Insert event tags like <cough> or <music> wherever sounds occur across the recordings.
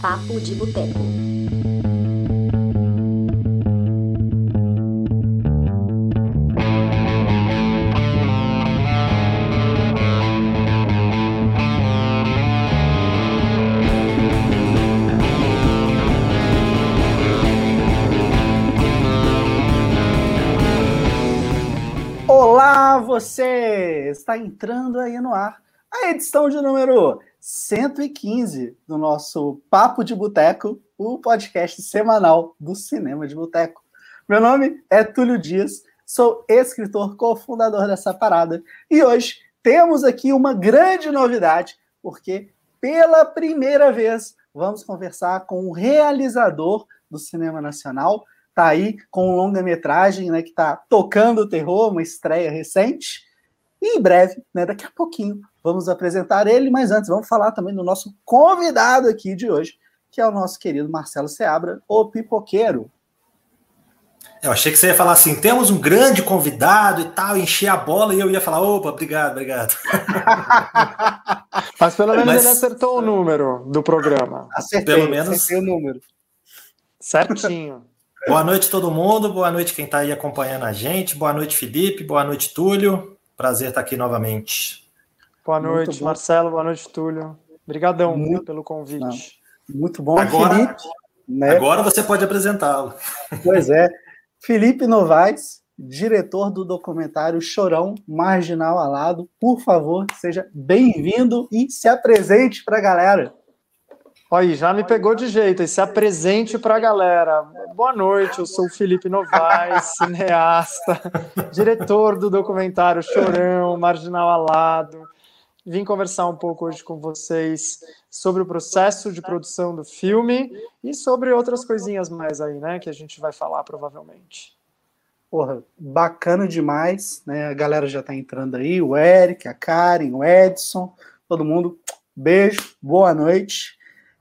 Papo de Boteco. Olá, você! Está entrando aí no ar a edição de número 115 do nosso Papo de Boteco, o podcast semanal do Cinema de Boteco. Meu nome é Túlio Dias, sou escritor, cofundador dessa parada, e hoje temos aqui uma grande novidade, porque pela primeira vez vamos conversar com o realizador do cinema nacional, tá aí com longa-metragem, né, que tá tocando o terror, uma estreia recente. E em breve, né, daqui a pouquinho, vamos apresentar ele, mas antes vamos falar também do nosso convidado aqui de hoje, que é o nosso querido Marcelo Seabra, o pipoqueiro. Eu achei que você ia falar assim: temos um grande convidado e tal, encher a bola, e eu ia falar: opa, obrigado, obrigado. <laughs> Mas pelo menos Mas... ele acertou o número do programa. Acertei, pelo menos acertei o número. Certinho. Boa noite, todo mundo. Boa noite, quem está aí acompanhando a gente. Boa noite, Felipe. Boa noite, Túlio. Prazer estar aqui novamente. Boa noite, Marcelo. Boa noite, Túlio. Obrigadão muito, pelo convite. Não. Muito bom, agora, Felipe. Né? Agora você pode apresentá-lo. Pois é. Felipe Novaes, diretor do documentário Chorão Marginal Alado. Por favor, seja bem-vindo e se apresente para a galera. Olha, já me pegou de jeito, e se apresente para a galera. Boa noite, eu sou o Felipe Novaes, <laughs> cineasta, diretor do documentário Chorão, Marginal Alado. Vim conversar um pouco hoje com vocês sobre o processo de produção do filme e sobre outras coisinhas mais aí, né, que a gente vai falar provavelmente. Porra, bacana demais, né? A galera já está entrando aí, o Eric, a Karen, o Edson, todo mundo. Beijo, boa noite.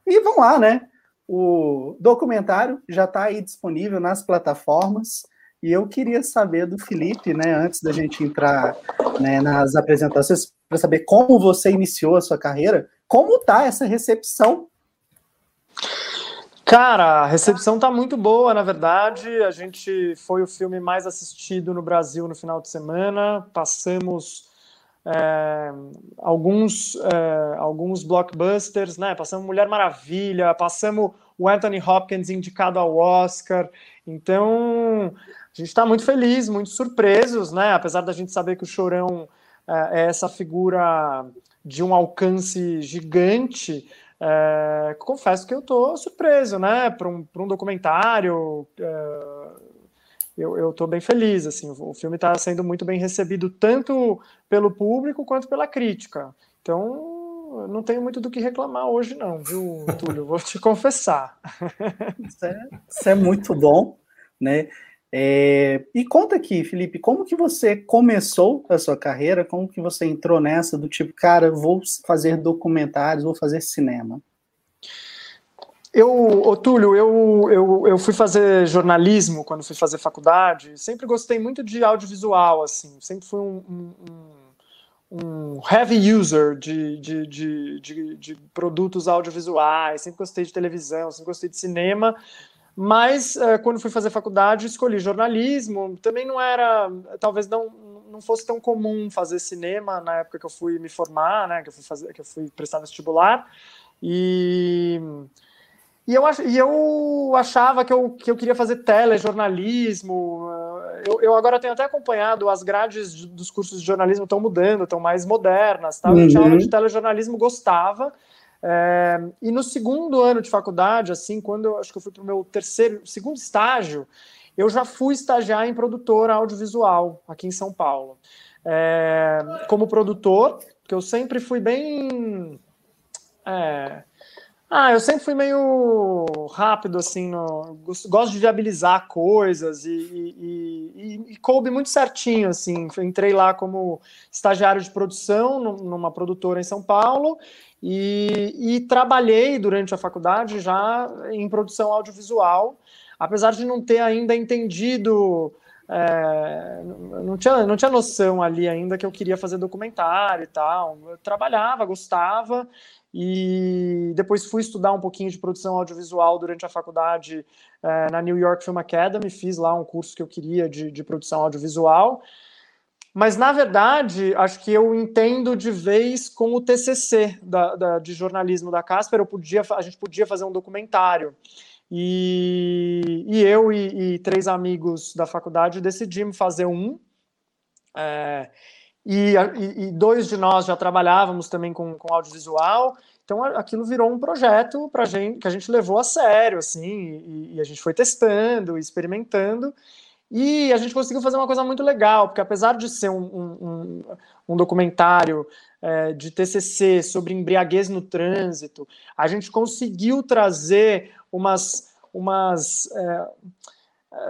E vamos lá, né? O documentário já está aí disponível nas plataformas. E eu queria saber do Felipe, né, antes da gente entrar né, nas apresentações, para saber como você iniciou a sua carreira, como tá essa recepção? Cara, a recepção tá muito boa, na verdade. A gente foi o filme mais assistido no Brasil no final de semana. Passamos é, alguns, é, alguns blockbusters, né? Passamos Mulher Maravilha, passamos o Anthony Hopkins indicado ao Oscar. Então, a gente está muito feliz, muito surpresos, né? Apesar da gente saber que o Chorão é, é essa figura de um alcance gigante. É, confesso que eu estou surpreso, né? Para um, um documentário, eu estou bem feliz. Assim, o filme está sendo muito bem recebido tanto pelo público quanto pela crítica. Então, não tenho muito do que reclamar hoje, não, viu, Túlio? Vou te confessar. Isso é, isso é muito bom, né? É, e conta aqui, Felipe, como que você começou a sua carreira? Como que você entrou nessa do tipo, cara, vou fazer documentários, vou fazer cinema? Eu, ô, Túlio, eu, eu, eu fui fazer jornalismo quando fui fazer faculdade. Sempre gostei muito de audiovisual, assim. Sempre fui um, um, um heavy user de, de, de, de, de produtos audiovisuais. Sempre gostei de televisão, sempre gostei de cinema. Mas uh, quando fui fazer faculdade, escolhi jornalismo. Também não era, talvez não, não fosse tão comum fazer cinema na época que eu fui me formar, né? Que eu fui fazer, que eu fui prestar vestibular. E e eu, ach, e eu achava que eu, que eu queria fazer telejornalismo. Eu, eu agora tenho até acompanhado, as grades dos cursos de jornalismo estão mudando, estão mais modernas. Tá? Eu tinha aula de telejornalismo, gostava. É, e no segundo ano de faculdade, assim, quando eu acho que eu fui para o meu terceiro, segundo estágio, eu já fui estagiar em produtora audiovisual aqui em São Paulo. É, como produtor, que eu sempre fui bem. É, ah, eu sempre fui meio rápido, assim, no... gosto de viabilizar coisas e, e, e, e, coube muito certinho, assim. Entrei lá como estagiário de produção numa produtora em São Paulo e, trabalhei durante a faculdade já em produção audiovisual, apesar de não ter ainda entendido é, não, tinha, não tinha noção ali ainda que eu queria fazer documentário e tal. Eu trabalhava, gostava, e depois fui estudar um pouquinho de produção audiovisual durante a faculdade é, na New York Film Academy, fiz lá um curso que eu queria de, de produção audiovisual. Mas, na verdade, acho que eu entendo de vez com o TCC da, da, de jornalismo da Casper, eu podia, a gente podia fazer um documentário. E, e eu e, e, três amigos da faculdade decidimos fazer um. É, e, e, dois de nós já trabalhávamos também com, com audiovisual, então aquilo virou um projeto para gente que a gente levou a sério, assim, e, a gente foi testando, experimentando, e a gente conseguiu fazer uma coisa muito legal, porque apesar de ser um, um, um documentário é, de TCC sobre embriaguez no trânsito, a gente conseguiu trazer umas, umas é,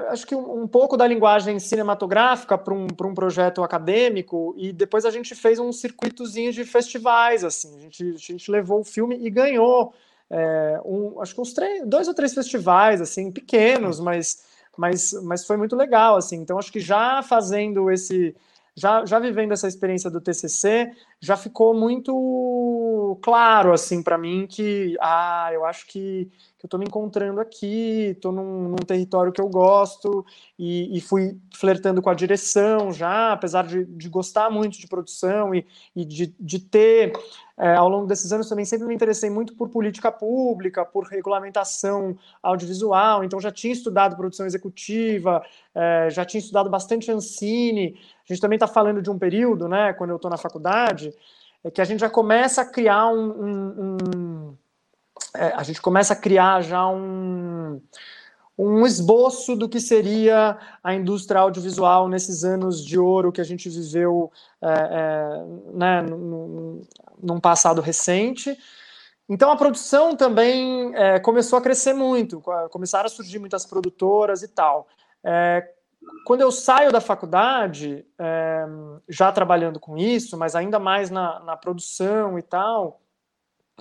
acho que um, um, pouco da linguagem cinematográfica para um, um projeto acadêmico, e depois a gente fez um circuitozinho de festivais, assim, a gente, a gente levou o filme e ganhou, é, um, acho que uns três, dois ou três festivais, assim, pequenos, mas mas, mas foi muito legal, assim. Então, acho que já fazendo esse, já, já vivendo essa experiência do TCC, já ficou muito claro, assim, para mim que, ah, eu acho que, que eu estou me encontrando aqui, estou num, num, território que eu gosto, e, e, fui flertando com a direção já, apesar de, de gostar muito de produção e, e de, de ter é, ao longo desses anos também sempre me interessei muito por política pública, por regulamentação audiovisual, então já tinha estudado produção executiva, é, já tinha estudado bastante Ancine. A gente também está falando de um período, né, quando eu estou na faculdade, é que a gente já começa a criar um. um, um é, a gente começa a criar já um um esboço do que seria a indústria audiovisual nesses anos de ouro que a gente viveu é, é, né, num, num, passado recente. Então a produção também é, começou a crescer muito, começaram a surgir muitas produtoras e tal. É, quando eu saio da faculdade, é, já trabalhando com isso, mas ainda mais na, na produção e tal,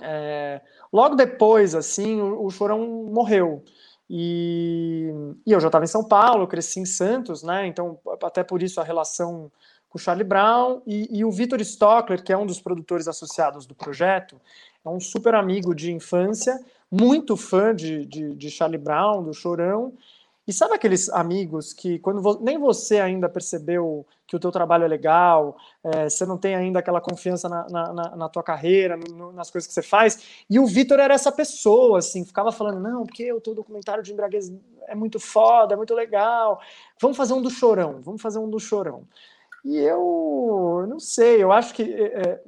é, logo depois, assim, o, o Chorão morreu. E, e eu já estava em São Paulo, cresci em Santos, né? Então, até por isso a relação o Charlie Brown e, e o Vitor Stockler, que é um dos produtores associados do projeto, é um super amigo de infância, muito fã de, de, de Charlie Brown, do Chorão, e sabe aqueles amigos que, quando vo nem você ainda percebeu que o teu trabalho é legal, é, você não tem ainda aquela confiança na, na, na tua carreira, no, nas coisas que você faz, e o Vitor era essa pessoa, assim, ficava falando, não, porque o teu documentário de embraguez é muito foda, é muito legal, vamos fazer um do Chorão, vamos fazer um do Chorão. E eu não sei, eu acho que... É, é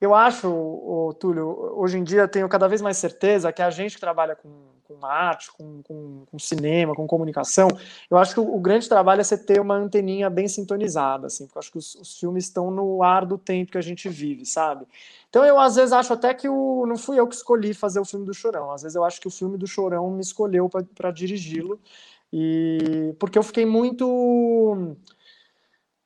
eu acho, o Túlio, hoje em dia tenho cada vez mais certeza que a gente que trabalha com com arte, com, com, com, cinema, com comunicação, eu acho que o, o, grande trabalho é você ter uma anteninha bem sintonizada, assim, porque eu acho que os, os, filmes estão no ar do tempo que a gente vive, sabe? Então eu às vezes acho até que o, não fui eu que escolhi fazer o filme do Chorão, às vezes eu acho que o filme do Chorão me escolheu para dirigi-lo, e porque eu fiquei muito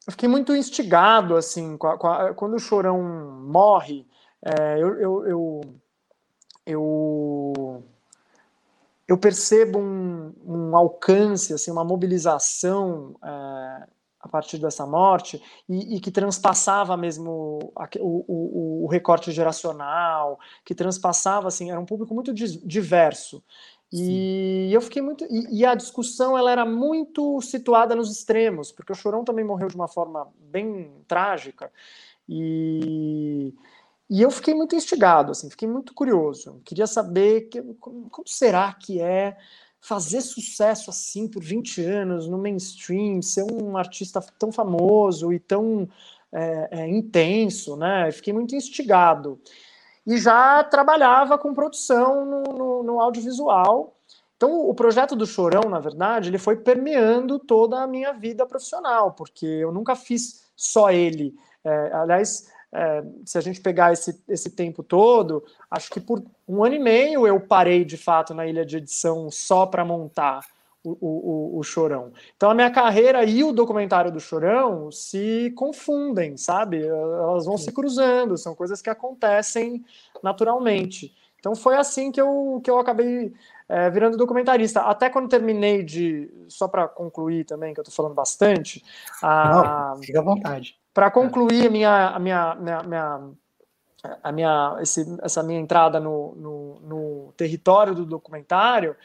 eu fiquei muito instigado assim quando o Chorão morre é, eu, eu, eu, eu eu percebo um, um, alcance, assim, uma mobilização é, a partir dessa morte e, e que transpassava mesmo o, o, o, recorte geracional, que transpassava, assim, era um público muito diverso. E eu fiquei muito. E, e, a discussão ela era muito situada nos extremos, porque o Chorão também morreu de uma forma bem trágica. E e eu fiquei muito instigado, assim, fiquei muito curioso. Queria saber que, como, como, será que é fazer sucesso assim por 20 anos no mainstream, ser um artista tão famoso e tão é, é, intenso, né? Fiquei muito instigado. E já trabalhava com produção no, no, no audiovisual. Então, o projeto do Chorão, na verdade, ele foi permeando toda a minha vida profissional, porque eu nunca fiz só ele. É, aliás, é, se a gente pegar esse, esse tempo todo, acho que por um ano e meio eu parei de fato na ilha de edição só para montar o, o, o, Chorão. Então a minha carreira e o documentário do Chorão se confundem, sabe? Elas vão se cruzando, são coisas que acontecem naturalmente. Então Então foi assim que eu, que eu acabei é, virando documentarista. Até quando terminei de. Só para concluir também, que eu estou falando bastante. A, Não, fica à vontade. Para concluir a minha, a minha, minha, minha a minha, esse, essa minha entrada no, no, no, território do documentário,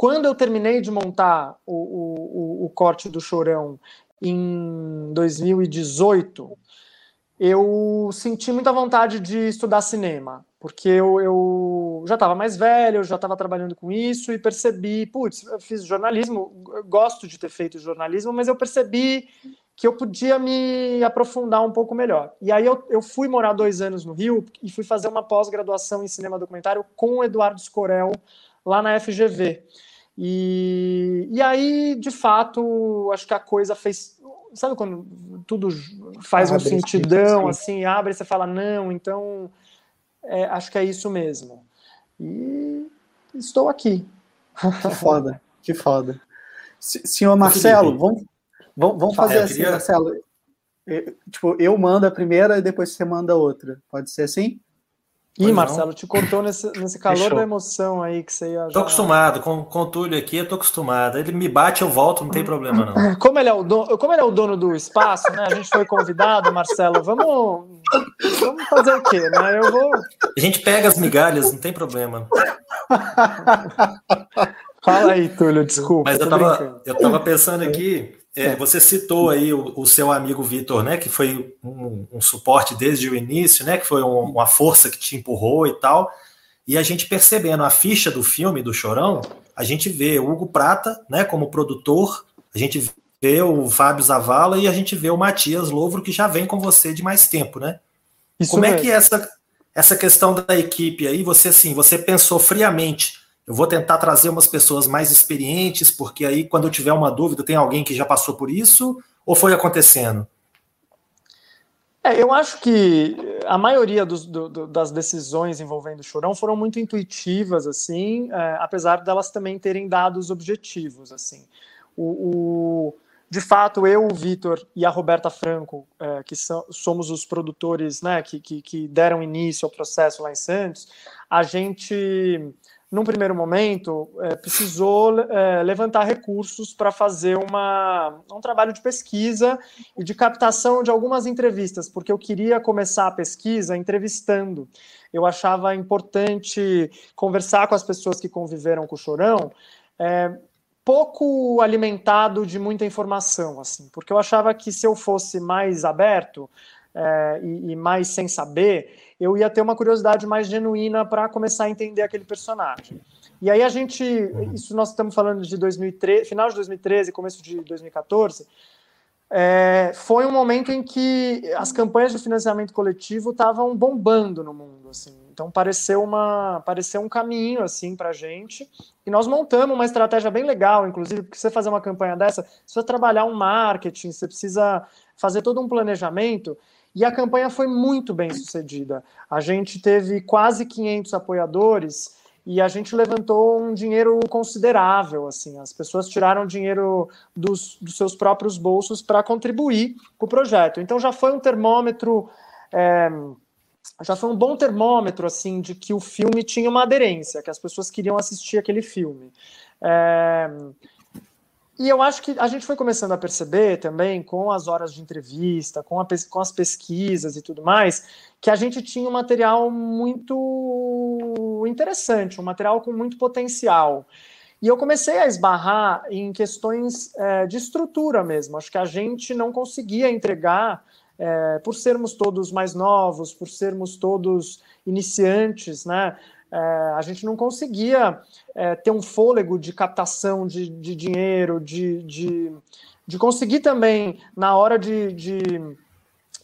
quando eu terminei de montar o, o, o corte do Chorão em 2018, eu senti muita vontade de estudar cinema, porque eu, eu já estava mais velho, eu já estava trabalhando com isso e percebi, putz, eu fiz jornalismo, gosto de ter feito jornalismo, mas eu percebi que eu podia me aprofundar um pouco melhor. E aí eu, eu fui morar dois anos no Rio e fui fazer uma pós-graduação em cinema documentário com o Eduardo Scorel, lá na FGV. E, e aí, de fato, acho que a coisa fez sabe quando tudo faz abre um sentidão, assim, abre e você fala, não, então é, acho que é isso mesmo. E estou aqui. Que foda, que foda. senhor Marcelo, vamos, vamos, fazer assim, queria... Marcelo. Eu, tipo, eu mando a primeira e depois você manda a outra. Pode ser assim? Ih, Marcelo, te cortou nesse, nesse calor Fechou. da emoção aí que você ia. Já... Tô acostumado, com, com o Túlio aqui, eu tô acostumado. Ele me bate, eu volto, não tem problema, não. <laughs> Como ele é o dono, como ele é o dono do espaço, né? A gente foi convidado, Marcelo, vamos. Vamos fazer o quê, né? Eu vou. A gente pega as migalhas, não tem problema. <laughs> Fala aí, Túlio, desculpa. Mas eu tava, eu tava pensando aqui, é, você citou aí o, o seu amigo Vitor, né, que foi um, um, suporte desde o início, né, que foi um, uma força que te empurrou e tal. E a gente percebendo a ficha do filme do Chorão, a gente vê o Hugo Prata, né, como produtor, a gente vê o Fábio Zavala e a gente vê o Matias Louvro que já vem com você de mais tempo, né? Isso como é, é que essa essa questão da equipe aí, você assim, você pensou friamente eu vou tentar trazer umas pessoas mais experientes, porque aí, quando eu tiver uma dúvida, tem alguém que já passou por isso? Ou foi acontecendo? É, eu acho que a maioria dos, do, das decisões envolvendo o Chorão foram muito intuitivas, assim, é, apesar delas também terem dados objetivos, assim. O, o de fato, eu, o Vitor e a Roberta Franco, é, que somos os produtores né, que, que, que deram início ao processo lá em Santos, a gente num primeiro momento, é, precisou é, levantar recursos para fazer uma, um trabalho de pesquisa e de captação de algumas entrevistas, porque eu queria começar a pesquisa entrevistando. Eu achava importante conversar com as pessoas que conviveram com o Chorão, é, pouco alimentado de muita informação, assim, porque eu achava que se eu fosse mais aberto é, e, e mais sem saber, eu ia ter uma curiosidade mais genuína para começar a entender aquele personagem. E aí a gente, isso nós estamos falando de 2013, final de 2013, começo de 2014, é, foi um momento em que as campanhas de financiamento coletivo estavam bombando no mundo, assim. Então pareceu uma, pareceu um caminho assim para a gente. E nós montamos uma estratégia bem legal, inclusive, porque você fazer uma campanha dessa, você precisa trabalhar um marketing, você precisa fazer todo um planejamento. E a campanha foi muito bem sucedida. A gente teve quase 500 apoiadores e a gente levantou um dinheiro considerável. Assim, as pessoas tiraram dinheiro dos, dos seus próprios bolsos para contribuir com o projeto. Então já foi um termômetro. É, já foi um bom termômetro assim de que o filme tinha uma aderência, que as pessoas queriam assistir aquele filme. É, e eu acho que a gente foi começando a perceber também, com as horas de entrevista, com, a, com as pesquisas e tudo mais, que a gente tinha um material muito interessante, um material com muito potencial. E eu comecei a esbarrar em questões é, de estrutura mesmo. Acho que a gente não conseguia entregar, é, por sermos todos mais novos, por sermos todos iniciantes, né? É, a gente não conseguia é, ter um fôlego de captação de, de dinheiro, de, de, de, conseguir também, na hora de, de,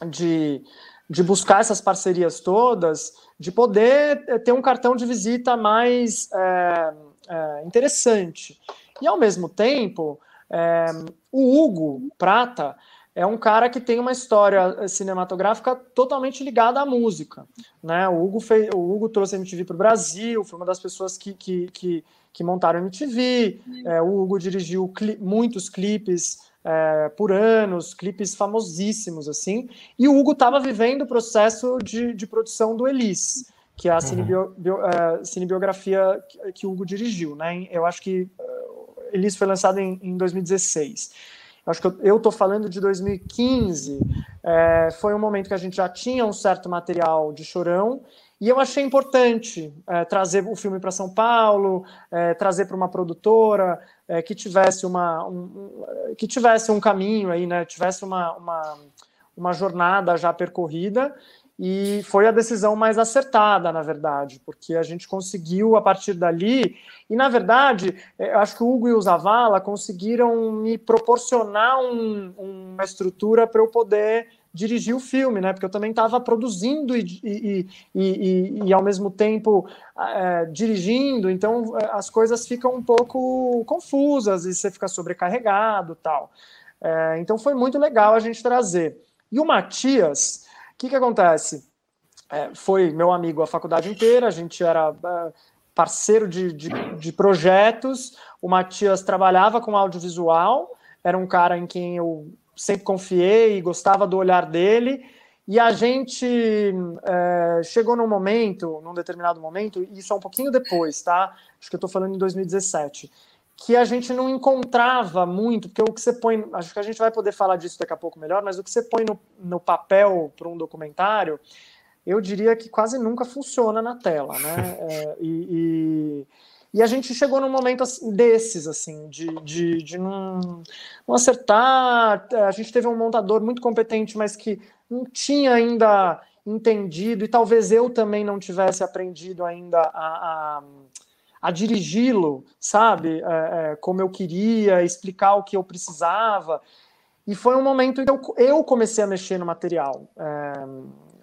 de, de, buscar essas parcerias todas, de poder é, ter um cartão de visita mais é, é interessante. E, ao mesmo tempo, é, o Hugo Prata é um cara que tem uma história eh, cinematográfica totalmente ligada à música. Né? O, Hugo fez, o Hugo trouxe a MTV para o Brasil, foi uma das pessoas que, que, que, que montaram a MTV. É, o Hugo dirigiu cli muitos clipes é, por anos, clipes famosíssimos. assim. E o Hugo estava vivendo o processo de, de produção do Elis, que é a uhum. cinebio, bio, uh, cinebiografia que, que o Hugo dirigiu, né? Eu acho que uh, Elis foi lançado em, em 2016. Acho que eu estou falando de 2015. É, foi um momento que a gente já tinha um certo material de chorão e eu achei importante é, trazer o filme para São Paulo, é, trazer para uma produtora é, que tivesse uma um, que tivesse um caminho aí, né? Tivesse uma, uma, uma jornada já percorrida e foi a decisão mais acertada, na verdade, porque a gente conseguiu a partir dali, e na verdade, é, eu acho que o Hugo e o Zavala conseguiram me proporcionar um, uma estrutura para eu poder dirigir o filme, né? Porque eu também estava produzindo e, e, e, e, ao mesmo tempo é, dirigindo, então é, as coisas ficam um pouco confusas e você fica sobrecarregado tal. É, então foi muito legal a gente trazer. E o Matias, que, que acontece? É, foi meu amigo a faculdade inteira, a gente era é, parceiro de, de, de projetos, o Matias trabalhava com audiovisual, era um cara em quem eu sempre confiei e gostava do olhar dele. E a gente é, chegou num momento, num determinado momento, e isso é um pouquinho depois, tá? Acho que eu estou falando em 2017, que a gente não encontrava muito, porque o que você põe, acho que a gente vai poder falar disso daqui a pouco melhor, mas o que você põe no, no papel para um documentário, eu diria que quase nunca funciona na tela, né? <laughs> É, e, e e a gente chegou num momento assim, desses, assim, de, de, de não, não acertar. A gente teve um montador muito competente, mas que não tinha ainda entendido, e talvez eu também não tivesse aprendido ainda a, a, a dirigi-lo, sabe? É, é, como eu queria, explicar o que eu precisava. E foi um momento em que eu, eu comecei a mexer no material. É,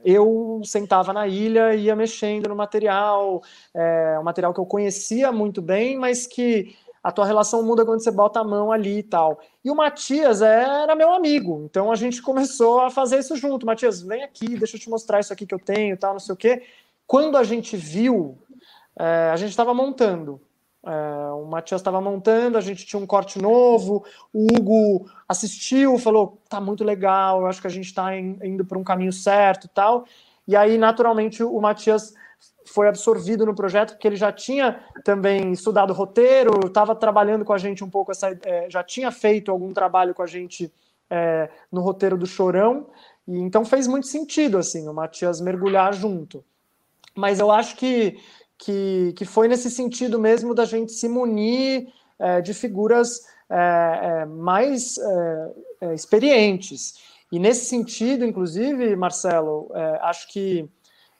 eu sentava na ilha e ia mexendo no material, é, um material que eu conhecia muito bem, mas que a tua relação muda quando você bota a mão ali e tal. E o Matias era meu amigo, então a gente <laughs> começou a fazer isso junto. Matias, vem aqui, deixa eu te mostrar isso aqui que eu tenho, tal, não sei o quê. Quando a gente viu, é, a gente estava montando. É, o Matias estava montando, a gente tinha um corte novo, o Hugo assistiu, falou: tá muito legal, eu acho que a gente está indo para um caminho certo e tal. E aí, naturalmente, o Matias foi absorvido no projeto, porque ele já tinha também estudado roteiro, estava trabalhando com a gente um pouco, essa, é, já tinha feito algum trabalho com a gente é, no roteiro do Chorão, e então fez muito sentido assim o Matias mergulhar junto. Mas eu acho que que, que foi nesse sentido mesmo da gente se munir é, de figuras é, é mais é, é, experientes. E nesse sentido, inclusive, Marcelo, acho que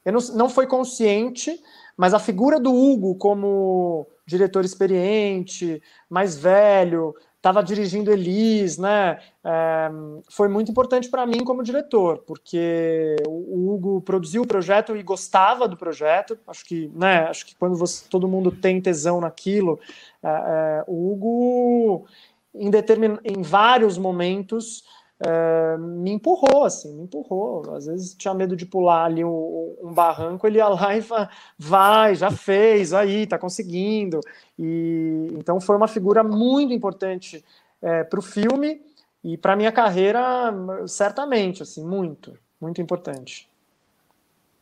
eu não, não foi consciente, mas a figura do Hugo como diretor experiente, mais velho, estava dirigindo Elis, né? É, foi muito importante para mim como diretor, porque o Hugo produziu o projeto e gostava do projeto. Acho que, né? Acho que quando você, todo mundo tem tesão naquilo, é, é, o Hugo, em, determin, em vários momentos, é, me empurrou, assim, me empurrou. Às vezes tinha medo de pular ali um, um barranco, ele ia lá e falava, vai, já fez, aí, tá conseguindo. E então foi uma figura muito importante é, para o filme e para minha carreira, certamente, assim, muito, muito importante.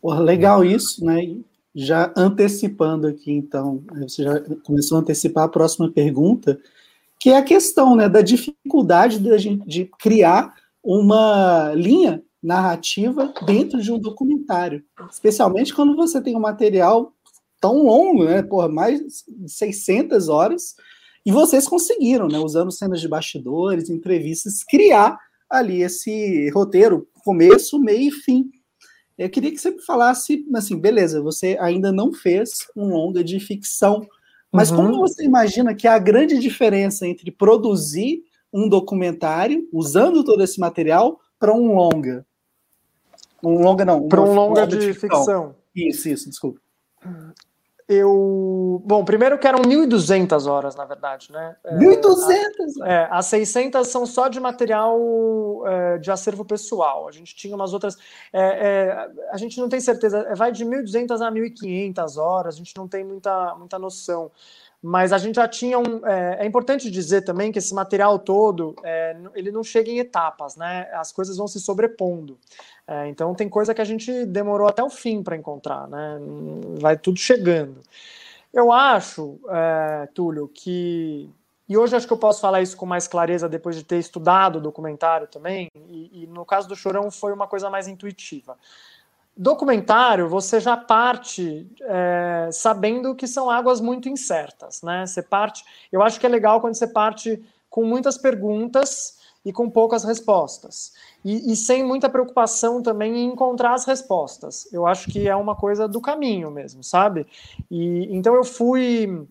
Porra, legal isso, né? Já antecipando aqui, então, você já começou a antecipar a próxima pergunta que é a questão né, da dificuldade de, de criar uma linha narrativa dentro de um documentário, especialmente quando você tem um material tão longo, né, por mais de 600 horas, e vocês conseguiram, né, usando cenas de bastidores, entrevistas, criar ali esse roteiro, começo, meio e fim. Eu queria que você falasse, assim, beleza, você ainda não fez um longa de ficção, mas uhum. como você imagina que a grande diferença entre produzir um documentário, usando todo esse material, para um longa? Um longa não. Para um longa de, de ficção. ficção. Isso, isso, desculpa. Eu. Bom, primeiro que eram 1.200 horas, na verdade, né? 1.200? É, as 600 são só de material é, de acervo pessoal. A gente tinha umas outras. É, é, a gente não tem certeza, é, vai de 1.200 a 1.500 horas, a gente não tem muita, muita noção. mas a gente já tinha um. É, é, importante dizer também que esse material todo é, ele não chega em etapas, né? As coisas vão se sobrepondo. É, então tem coisa que a gente demorou até o fim para encontrar, né? Vai tudo chegando. Eu acho, é, Túlio, que e hoje acho que eu posso falar isso com mais clareza depois de ter estudado o documentário também. E, e no caso do Chorão foi uma coisa mais intuitiva. Documentário, você já parte é, sabendo que são águas muito incertas, né? Você parte. Eu acho que é legal quando você parte com muitas perguntas e com poucas respostas. E, e, sem muita preocupação também em encontrar as respostas. Eu acho que é uma coisa do caminho mesmo, sabe? E então eu fui.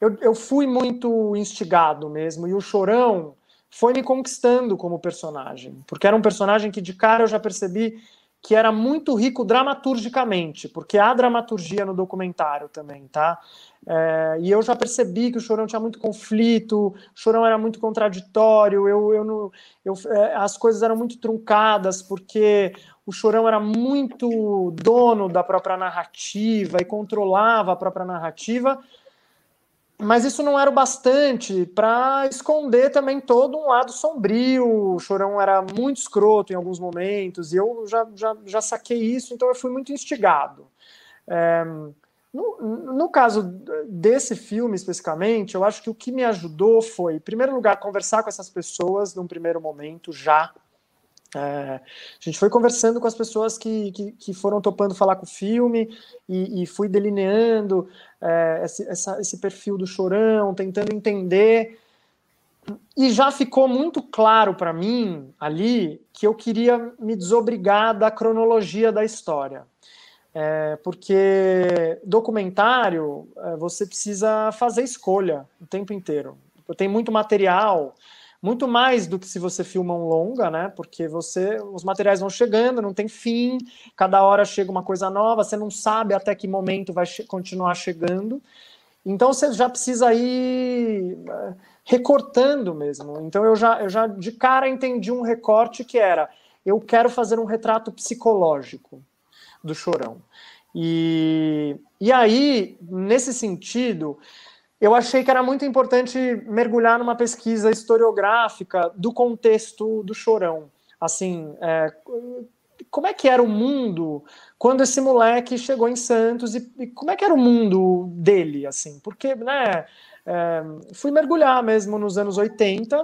Eu, eu fui muito instigado mesmo, e o Chorão foi me conquistando como personagem, porque era um personagem que de cara eu já percebi que era muito rico dramaturgicamente, porque há dramaturgia no documentário também, tá? É, e eu já percebi que o Chorão tinha muito conflito, o Chorão era muito contraditório, eu, eu, não, eu é, as coisas eram muito truncadas, porque o Chorão era muito dono da própria narrativa e controlava a própria narrativa, mas isso não era o bastante para esconder também todo um lado sombrio. O Chorão era muito escroto em alguns momentos, e eu já, já, já saquei isso, então eu fui muito instigado. É, no, no caso desse filme especificamente, eu acho que o que me ajudou foi, em primeiro lugar, conversar com essas pessoas num primeiro momento, já, é, a gente foi conversando com as pessoas que, que, que foram topando falar com o filme e, e fui delineando é, esse, essa, esse perfil do chorão, tentando entender. E já ficou muito claro para mim ali que eu queria me desobrigar da cronologia da história. É, porque documentário é, você precisa fazer escolha o tempo inteiro. Tem muito material, muito mais do que se você filma um longa, né? Porque você, os materiais vão chegando, não tem fim, cada hora chega uma coisa nova, você não sabe até que momento vai che continuar chegando. Então você já precisa ir eh, recortando mesmo. Então eu já, eu já de cara entendi um recorte que era: eu quero fazer um retrato psicológico do chorão. E, e aí, nesse sentido, eu achei que era muito importante mergulhar numa pesquisa historiográfica do contexto do Chorão. Assim, é, como é que era o mundo quando esse moleque chegou em Santos e, e como é que era o mundo dele, assim? Porque, né, é, fui mergulhar mesmo nos anos 80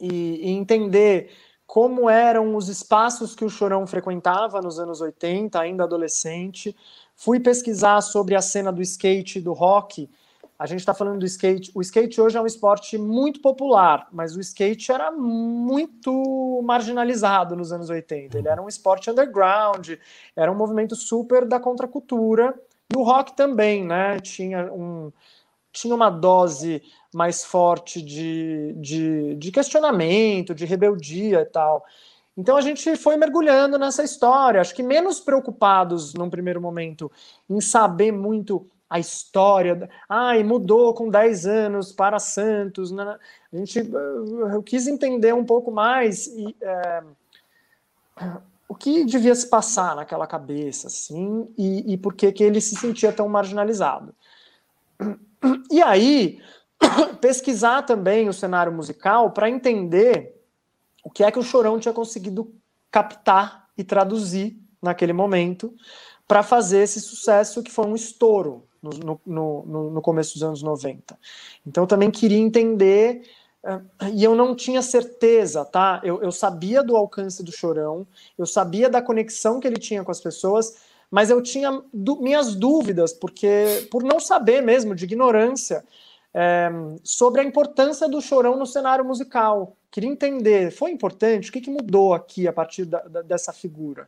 e, e entender como eram os espaços que o Chorão frequentava nos anos 80, ainda adolescente. Fui pesquisar sobre a cena do skate do rock a gente está falando do skate. O skate hoje é um esporte muito popular, mas o skate era muito marginalizado nos anos 80. Ele era um esporte underground, era um movimento super da contracultura. E o rock também, né? Tinha, um, tinha uma dose mais forte de, de, de questionamento, de rebeldia e tal. Então a gente foi mergulhando nessa história, acho que menos preocupados num primeiro momento em saber muito a história. Ai, mudou com 10 anos para Santos. Né? A gente, eu quis entender um pouco mais e, é, o que devia se passar naquela cabeça, assim, e, e por que, que ele se sentia tão marginalizado. E aí, <coughs> pesquisar também o cenário musical para entender o que é que o Chorão tinha conseguido captar e traduzir naquele momento para fazer esse sucesso que foi um estouro no, no, no, começo dos anos 90. Então eu também queria entender, uh, e eu não tinha certeza, tá? Eu, eu sabia do alcance do Chorão, eu sabia da conexão que ele tinha com as pessoas, mas eu tinha minhas dúvidas, porque por não saber mesmo, de ignorância, é, sobre a importância do Chorão no cenário musical. Queria entender, foi importante? O que, que mudou aqui a partir da, da, dessa figura?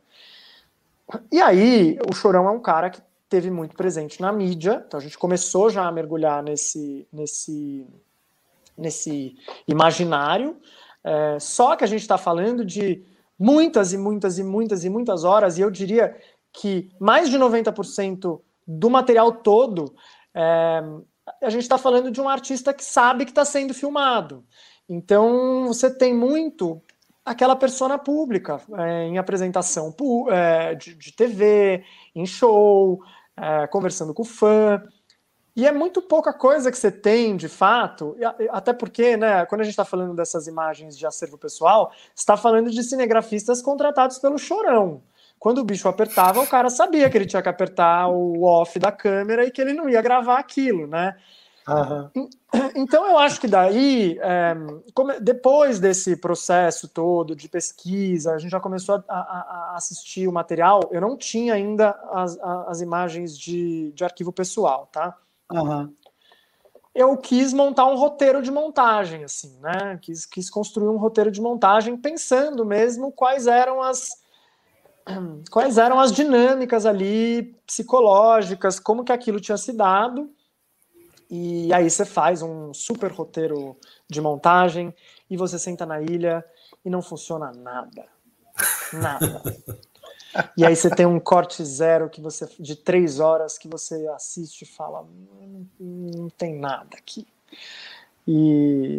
E aí, o Chorão é um cara que teve muito presente na mídia, então a gente começou já a mergulhar nesse, nesse, nesse imaginário, é, só que a gente está falando de muitas e muitas e muitas e muitas horas, e eu diria que mais de 90% do material todo, é, a gente está falando de um artista que sabe que está sendo filmado. Então você tem muito aquela persona pública é, em apresentação é, de, de, TV, em show, é, conversando com o fã. E é muito pouca coisa que você tem, de fato, até porque, né, quando a gente está falando dessas imagens de acervo pessoal, está falando de cinegrafistas contratados pelo Chorão. Quando o bicho apertava, o cara sabia que ele tinha que apertar o off da câmera e que ele não ia gravar aquilo, né? Uhum. <clears throat> Então eu acho que daí, é, depois desse processo todo de pesquisa, a gente já começou a, a, a assistir o material. Eu não tinha ainda as, as imagens de, de arquivo pessoal, tá? Uhum. Eu quis montar um roteiro de montagem, assim, né? Quis, quis construir um roteiro de montagem pensando mesmo quais eram as <clears throat> quais eram as dinâmicas ali psicológicas, como que aquilo tinha se dado. E aí você faz um super roteiro de montagem e você senta na ilha e não funciona nada. Nada. E aí você tem um corte zero que você de três horas que você assiste e fala não, não tem nada aqui. E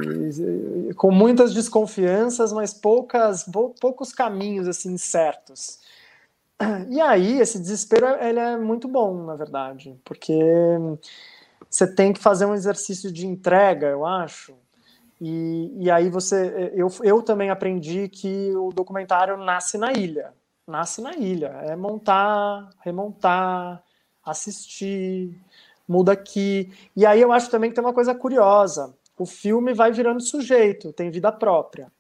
com muitas desconfianças, mas poucas poucos caminhos assim certos. E aí esse desespero ele é muito bom, na verdade, porque você tem que fazer um exercício de entrega, eu acho. E, e aí você, eu, eu também aprendi que o documentário nasce na ilha nasce na ilha. É montar, remontar, assistir, muda aqui. E aí eu acho também que tem uma coisa curiosa. O filme vai virando sujeito, tem vida própria.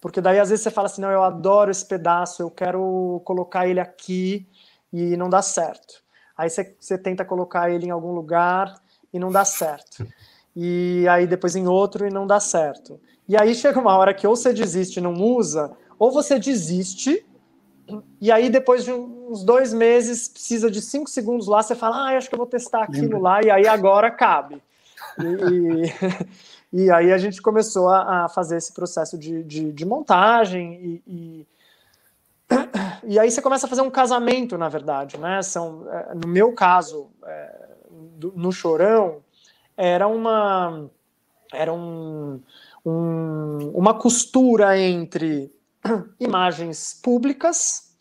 Porque daí às vezes você fala assim, não, eu adoro esse pedaço, eu quero colocar ele aqui e não dá certo. Aí você, você tenta colocar ele em algum lugar e não dá certo. E aí depois em outro e não dá certo. E aí chega uma hora que ou você desiste e não usa, ou você desiste e aí, depois de uns dois meses, precisa de cinco segundos lá, você fala, ah, acho que eu vou testar aquilo lá, e aí agora cabe. E, e, <laughs> e aí a gente começou a, a fazer esse processo de, de, de montagem, e, <coughs> e, aí você começa a fazer um casamento, na verdade, né? São, é, no meu caso, é, no Chorão, era uma, era um, um, uma costura entre <clears throat> imagens públicas,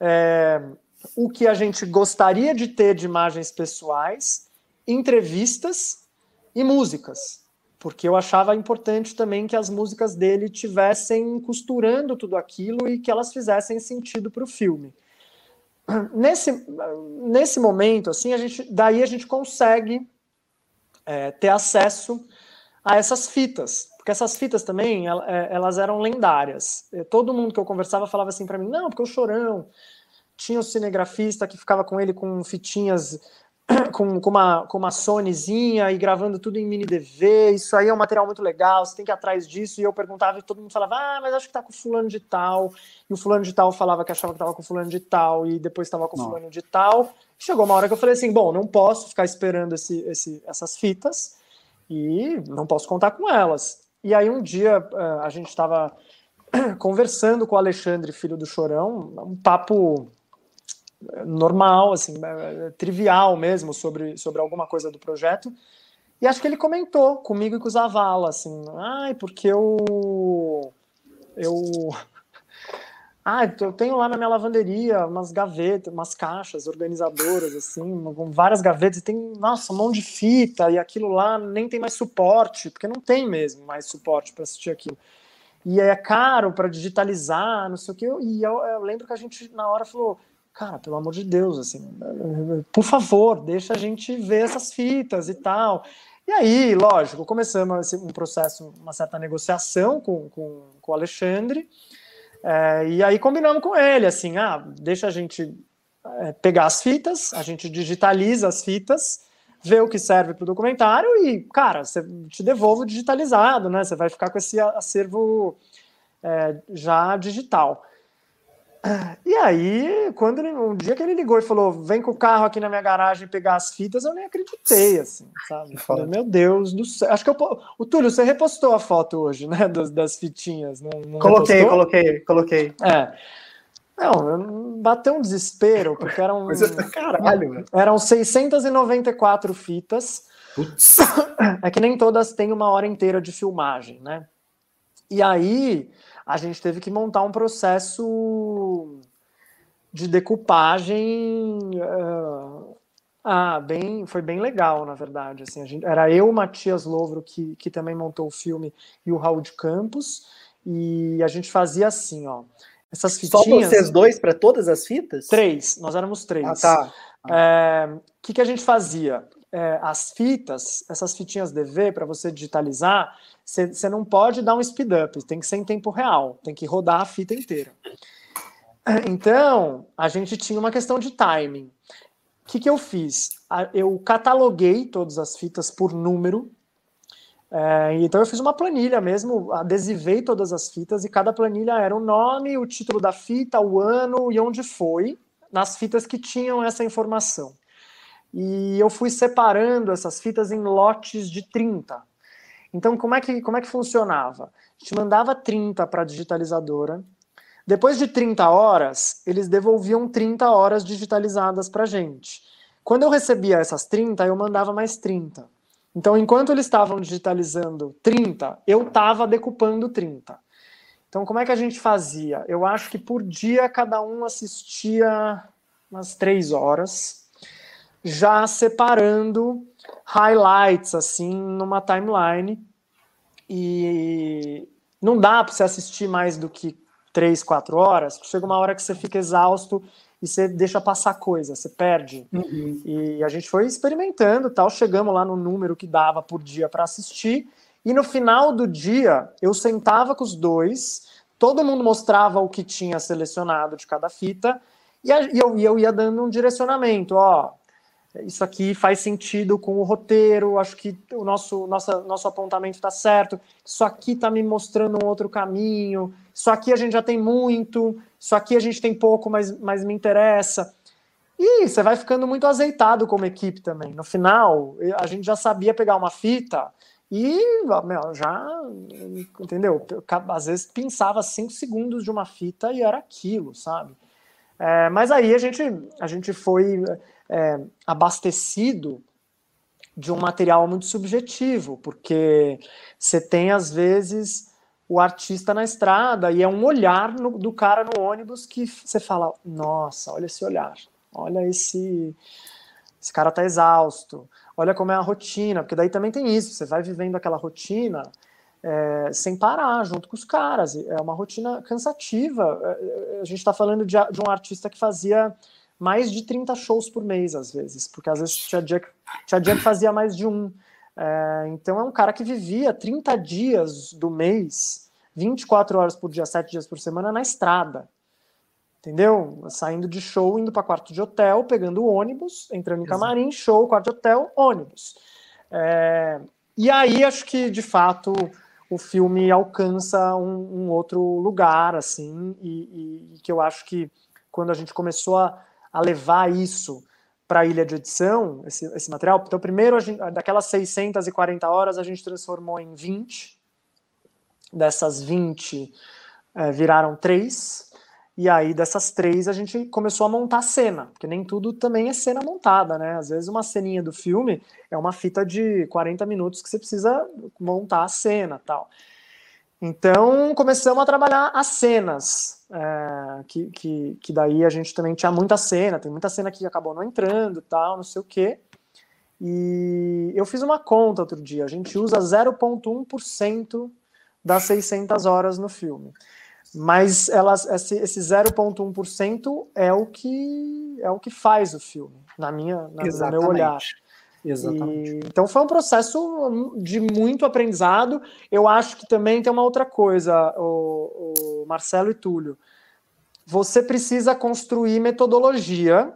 é, o que a gente gostaria de ter de imagens pessoais, entrevistas e músicas, porque eu achava importante também que as músicas dele tivessem costurando tudo aquilo e que elas fizessem sentido para o filme. Nesse, nesse momento, assim, a gente, daí a gente consegue é, ter acesso a essas fitas, porque essas fitas também, é, elas eram lendárias. Todo mundo que eu conversava falava assim para mim, não, porque o Chorão tinha o cinegrafista que ficava com ele com fitinhas, <clears throat> com, com, uma, com uma Sonyzinha e gravando tudo em mini DV, isso aí é um material muito legal, você tem que ir atrás disso. E eu perguntava e todo mundo falava, ah, mas acho que tá com fulano de tal. E o fulano de tal falava que achava que tava com fulano de tal, e depois estava com não. fulano de tal. Chegou uma hora que eu falei assim, bom, não posso ficar esperando esse, esse, essas fitas e não posso contar com elas. E aí um dia eh, a gente estava <clears throat> conversando com o Alexandre, filho do Chorão, um papo normal, assim, eh, trivial mesmo, sobre, sobre alguma coisa do projeto. E acho que ele comentou comigo e com o Zavala, assim, ai, porque eu. Eu ah, eu tenho lá na minha lavanderia umas gavetas, umas caixas organizadoras, assim, com várias gavetas, e tem, nossa, um monte de fita, e aquilo lá nem tem mais suporte, porque não tem mesmo mais suporte para assistir aquilo. E é caro para digitalizar, não sei o que. E eu, eu, lembro que a gente, na hora, falou: cara, pelo amor de Deus, assim, por favor, deixa a gente ver essas fitas e tal. E aí, lógico, começamos um processo, uma certa negociação com, com, com o Alexandre. É, e aí combinamos com ele, assim, ah, deixa a gente é, pegar as fitas, a gente digitaliza as fitas, vê o que serve para o documentário e, cara, você te devolvo digitalizado, né? Você vai ficar com esse acervo é, já digital. E aí, quando ele, um dia que ele ligou e falou: vem com o carro aqui na minha garagem pegar as fitas, eu nem acreditei, assim, sabe? Falei, meu Deus do céu. Acho que eu, o Túlio, você repostou a foto hoje, né? Das, das fitinhas, não, não Coloquei, repostou? coloquei, coloquei. É. Não, bateu um desespero, porque eram. caralho, Eram 694 fitas. Putz. É que nem todas têm uma hora inteira de filmagem, né? E aí a gente teve que montar um processo de decupagem uh, Ah, bem, foi bem legal, na verdade. Assim, gente, era eu, o Matias Louvro, que, que também montou o filme, e o Raul de Campos. E a gente fazia assim, ó. Essas fitinhas. Só vocês dois para todas as fitas? Três, nós éramos três. Ah, tá. O é, que, que a gente fazia? É, as fitas, essas fitinhas DV, para você digitalizar, você não pode dar um speed up, tem que ser em tempo real, tem que rodar a fita inteira. Então, a gente tinha uma questão de timing. O que, que eu fiz? Eu cataloguei todas as fitas por número. É, então, eu fiz uma planilha mesmo, adesivei todas as fitas e cada planilha era o nome, o título da fita, o ano e onde foi, nas fitas que tinham essa informação. E eu fui separando essas fitas em lotes de 30. Então, como é que, como é que funcionava? A gente mandava 30 para a digitalizadora, depois de 30 horas, eles devolviam 30 horas digitalizadas para a gente. Quando eu recebia essas 30, eu mandava mais 30. Então, enquanto eles estavam digitalizando 30, eu estava decupando 30. Então, como é que a gente fazia? Eu acho que por dia cada um assistia umas três horas, já separando highlights assim numa timeline. E não dá para você assistir mais do que três, quatro horas, chega uma hora que você fica exausto e você deixa passar coisa, você perde. Uhum. E a gente foi experimentando, tal, chegamos lá no número que dava por dia para assistir. E no final do dia, eu sentava com os dois, todo mundo mostrava o que tinha selecionado de cada fita, e, eu, eu ia dando um direcionamento, ó, isso aqui faz sentido com o roteiro, acho que o nosso, nossa, nosso apontamento está certo, isso aqui está me mostrando um outro caminho, isso aqui a gente já tem muito, isso aqui a gente tem pouco, mas, mas me interessa. E você vai ficando muito azeitado como equipe também. No final, a gente já sabia pegar uma fita e meu, já, entendeu? Às vezes pensava cinco segundos de uma fita e era aquilo, sabe? É, mas aí a gente, a gente foi é, abastecido de um material muito subjetivo, porque você tem, às vezes, o artista na estrada e é um olhar no, do cara no ônibus que você fala: nossa, olha esse olhar, olha esse. Esse cara tá exausto, olha como é a rotina, porque daí também tem isso, você vai vivendo aquela rotina é, sem parar, junto com os caras. É uma rotina cansativa. É, é, a gente está falando de, de, um artista que fazia mais de 30 shows por mês, às vezes, porque às vezes tinha dia, tinha dia que fazia mais de um. É, então é um cara que vivia 30 dias do mês, 24 horas por dia, 7 dias por semana na estrada. Entendeu? Saindo de show, indo para quarto de hotel, pegando ônibus, entrando em camarim, show, quarto de hotel, ônibus. É, e aí acho que, de fato, o filme alcança um, um outro lugar, assim, e, e, que eu acho que quando a gente começou a, a levar isso para a ilha de edição, esse, esse material. Então, primeiro, gente, daquelas 640 horas, a gente transformou em 20. Dessas 20, é, viraram três. E aí, dessas três, a gente começou a montar cena, porque nem tudo também é cena montada, né? Às vezes, uma ceninha do filme é uma fita de 40 minutos que você precisa montar a cena tal. Então, começamos a trabalhar as cenas, é, que, que, que, daí a gente também tinha muita cena, tem muita cena que acabou não entrando, tal, não sei o quê. E eu fiz uma conta outro dia, a gente usa 0,1% das 600 horas no filme. Mas elas, esse, esse 0,1% é o que é o que faz o filme, na minha, na, no meu olhar. Exatamente. E, então foi um processo de muito aprendizado. Eu acho que também tem uma outra coisa, o, o Marcelo e Túlio. Você precisa construir metodologia,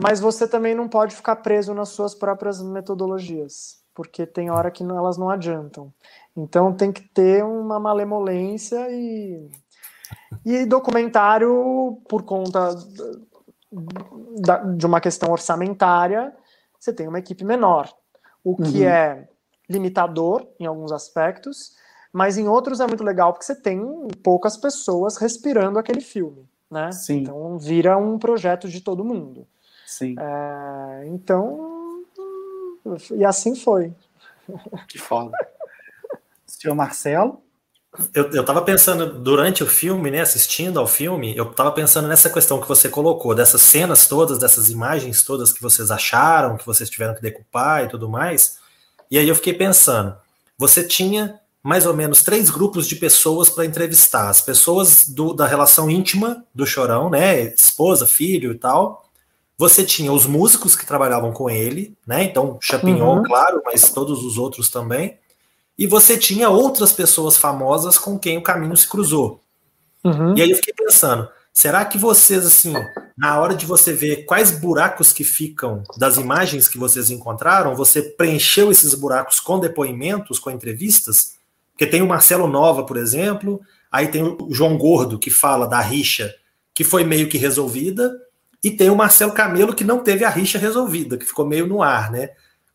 mas você também não pode ficar preso nas suas próprias metodologias, porque tem hora que elas não adiantam. Então tem que ter uma malemolência e, e documentário por conta de uma questão orçamentária você tem uma equipe menor, o que uhum. é limitador em alguns aspectos, mas em outros é muito legal porque você tem poucas pessoas respirando aquele filme, né? Sim. Então vira um projeto de todo mundo. Sim. É, então e assim foi. Que foda. Senhor Marcelo? Eu, eu tava pensando durante o filme, né, assistindo ao filme, eu tava pensando nessa questão que você colocou, dessas cenas todas, dessas imagens todas que vocês acharam, que vocês tiveram que decupar e tudo mais. E aí eu fiquei pensando, você tinha mais ou menos três grupos de pessoas para entrevistar. As pessoas do, da relação íntima do Chorão, né, esposa, filho e tal. Você tinha os músicos que trabalhavam com ele, né? Então, Chapignon, uhum. claro, mas todos os outros também e você tinha outras pessoas famosas com quem o caminho se cruzou. Uhum. E aí eu fiquei pensando, será que vocês, assim, na hora de você ver quais buracos que ficam das imagens que vocês encontraram, você preencheu esses buracos com depoimentos, com entrevistas? Porque tem o Marcelo Nova, por exemplo, aí tem o João Gordo, que fala da rixa, que foi meio que resolvida, e tem o Marcelo Camelo, que não teve a rixa resolvida, que ficou meio no ar, né?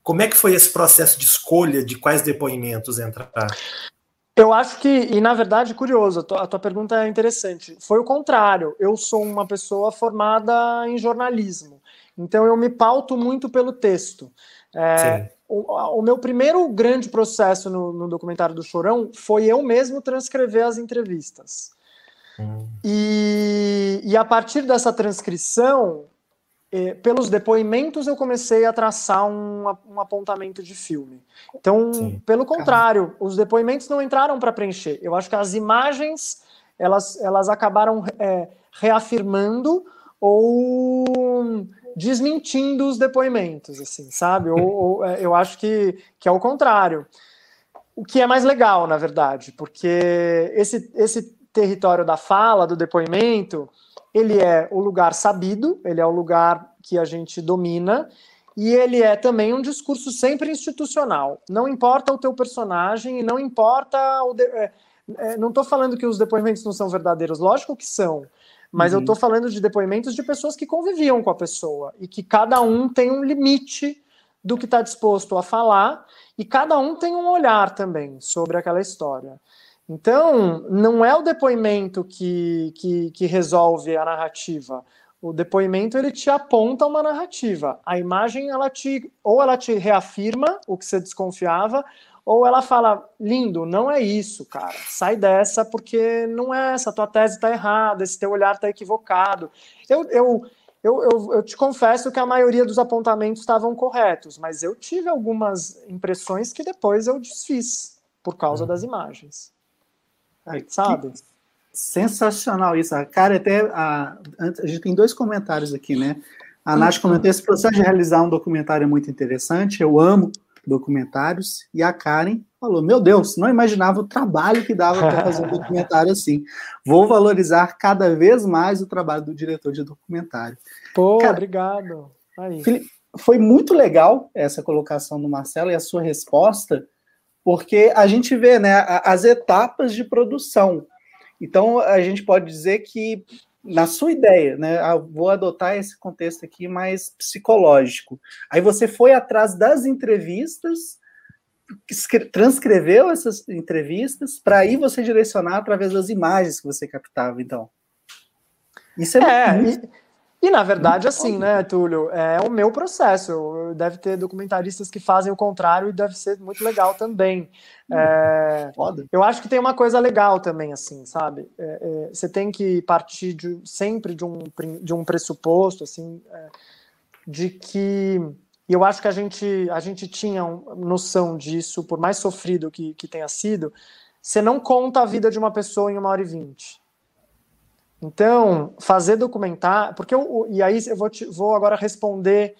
Como é que foi esse processo de escolha de quais depoimentos entrar? Eu acho que, e na verdade, curioso, a tua, a tua, pergunta é interessante. Foi o contrário. Eu sou uma pessoa formada em jornalismo, então eu me pauto muito pelo texto. É, o, o, meu primeiro grande processo no, no, documentário do Chorão foi eu mesmo transcrever as entrevistas. Hum. E, e a partir dessa transcrição, pelos depoimentos eu comecei a traçar um, um apontamento de filme. Então, Sim. pelo contrário, Caramba. os depoimentos não entraram para preencher. Eu acho que as imagens elas, elas acabaram é, reafirmando ou desmentindo os depoimentos, assim, sabe? ou, ou é, eu acho que, que é o contrário. O que é mais legal, na verdade, porque esse, esse território da fala, do depoimento, ele é o lugar sabido, ele é o lugar que a gente domina, e ele é também um discurso sempre institucional. Não importa o teu personagem e não importa o. De... É, é, não estou falando que os depoimentos não são verdadeiros, lógico que são. Mas uhum. eu estou falando de depoimentos de pessoas que conviviam com a pessoa e que cada um tem um limite do que está disposto a falar e cada um tem um olhar também sobre aquela história. Então, não é o depoimento que, que, que, resolve a narrativa. O depoimento ele te aponta uma narrativa. A imagem ela te ou ela te reafirma o que você desconfiava, ou ela fala lindo, não é isso, cara. Sai dessa porque não é essa. Tua tese está errada, esse teu olhar está equivocado. Eu, eu, eu, eu, eu te confesso que a maioria dos apontamentos estavam corretos, mas eu tive algumas impressões que depois eu desfiz por causa uhum. das imagens. Ai, sabe? Sensacional isso. Cara, até a, a gente tem dois comentários aqui, né? A. Nath comentou: esse processo de realizar um documentário é muito interessante. Eu amo documentários. E a Karen falou: Meu Deus, não imaginava o trabalho que dava para fazer um <laughs> documentário assim. Vou valorizar cada vez mais o trabalho do diretor de documentário. Pô, Cara, obrigado. Aí. Foi muito legal essa colocação do Marcelo e a sua resposta, porque a gente vê né, as etapas de produção. Então, a gente pode dizer que, na sua ideia, né, ah, vou adotar esse contexto aqui mais psicológico. Aí você foi atrás das entrevistas, transcreveu essas entrevistas, para aí você direcionar através das imagens que você captava, então. Isso é, é muito... E na verdade, assim, né, Túlio, é o meu processo. Deve ter documentaristas que fazem o contrário e deve ser muito legal também. Hum, é, eu acho que tem uma coisa legal também, assim, sabe? É, é, você tem que partir de, sempre de um, de um pressuposto, assim, é, de que. E eu acho que a gente, a gente tinha noção disso, por mais sofrido que, que tenha sido. Você não conta a vida de uma pessoa em uma hora e vinte então, fazer documentar, porque eu, e aí eu vou, te, vou agora responder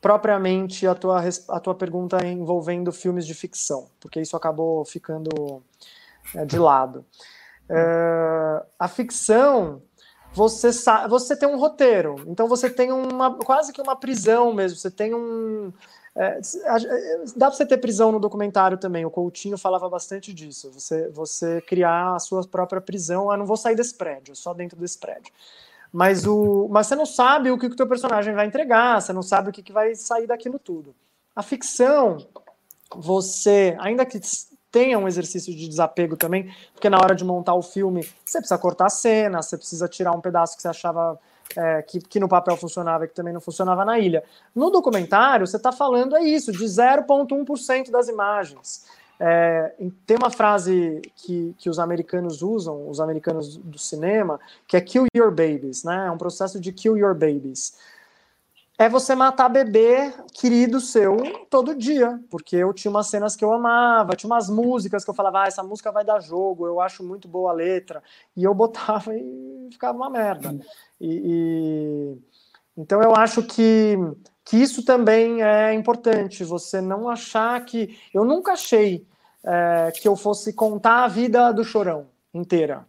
propriamente a tua, a tua pergunta envolvendo filmes de ficção, porque isso acabou ficando é, de lado. É, a ficção, você, você tem um roteiro, então você tem uma quase que uma prisão mesmo, você tem um, é, dá para você ter prisão no documentário também. O Coutinho falava bastante disso. Você, você criar a sua própria prisão. Ah, não vou sair desse prédio, só dentro desse prédio. Mas, o, mas você não sabe o que o teu personagem vai entregar, você não sabe o que, que vai sair daquilo tudo. A ficção, você, ainda que tenha um exercício de desapego também, porque na hora de montar o filme, você precisa cortar a cena, você precisa tirar um pedaço que você achava é, que, que no papel funcionava e que também não funcionava na ilha. No documentário, você está falando é isso, de 0,1% das imagens. É, tem uma frase que, que os americanos usam, os americanos do cinema, que é kill your babies, né? É um processo de kill your babies. É você matar bebê querido seu todo dia, porque eu tinha umas cenas que eu amava, tinha umas músicas que eu falava, ah, essa música vai dar jogo, eu acho muito boa a letra, e eu botava <laughs> e ficava uma merda. E, e... então eu acho que que isso também é importante, você não achar que. Eu nunca achei é, que eu fosse contar a vida do chorão inteira,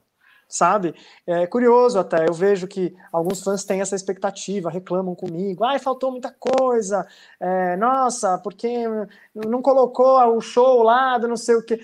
sabe? É curioso até, eu vejo que alguns fãs têm essa expectativa, reclamam comigo, ai, faltou muita coisa, é, nossa, porque não colocou o show lá não sei o que.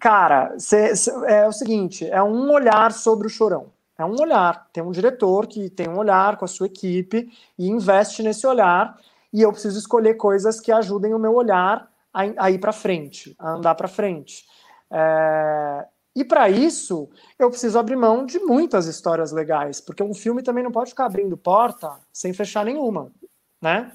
Cara, cê, cê, é o seguinte, é um olhar sobre o chorão. É um olhar. Tem um diretor que tem um olhar com a sua equipe e investe nesse olhar. E eu preciso escolher coisas que ajudem o meu olhar a, a ir para frente, a andar para frente. É, e para isso, eu preciso abrir mão de muitas histórias legais, porque um filme também não pode ficar abrindo porta sem fechar nenhuma, né?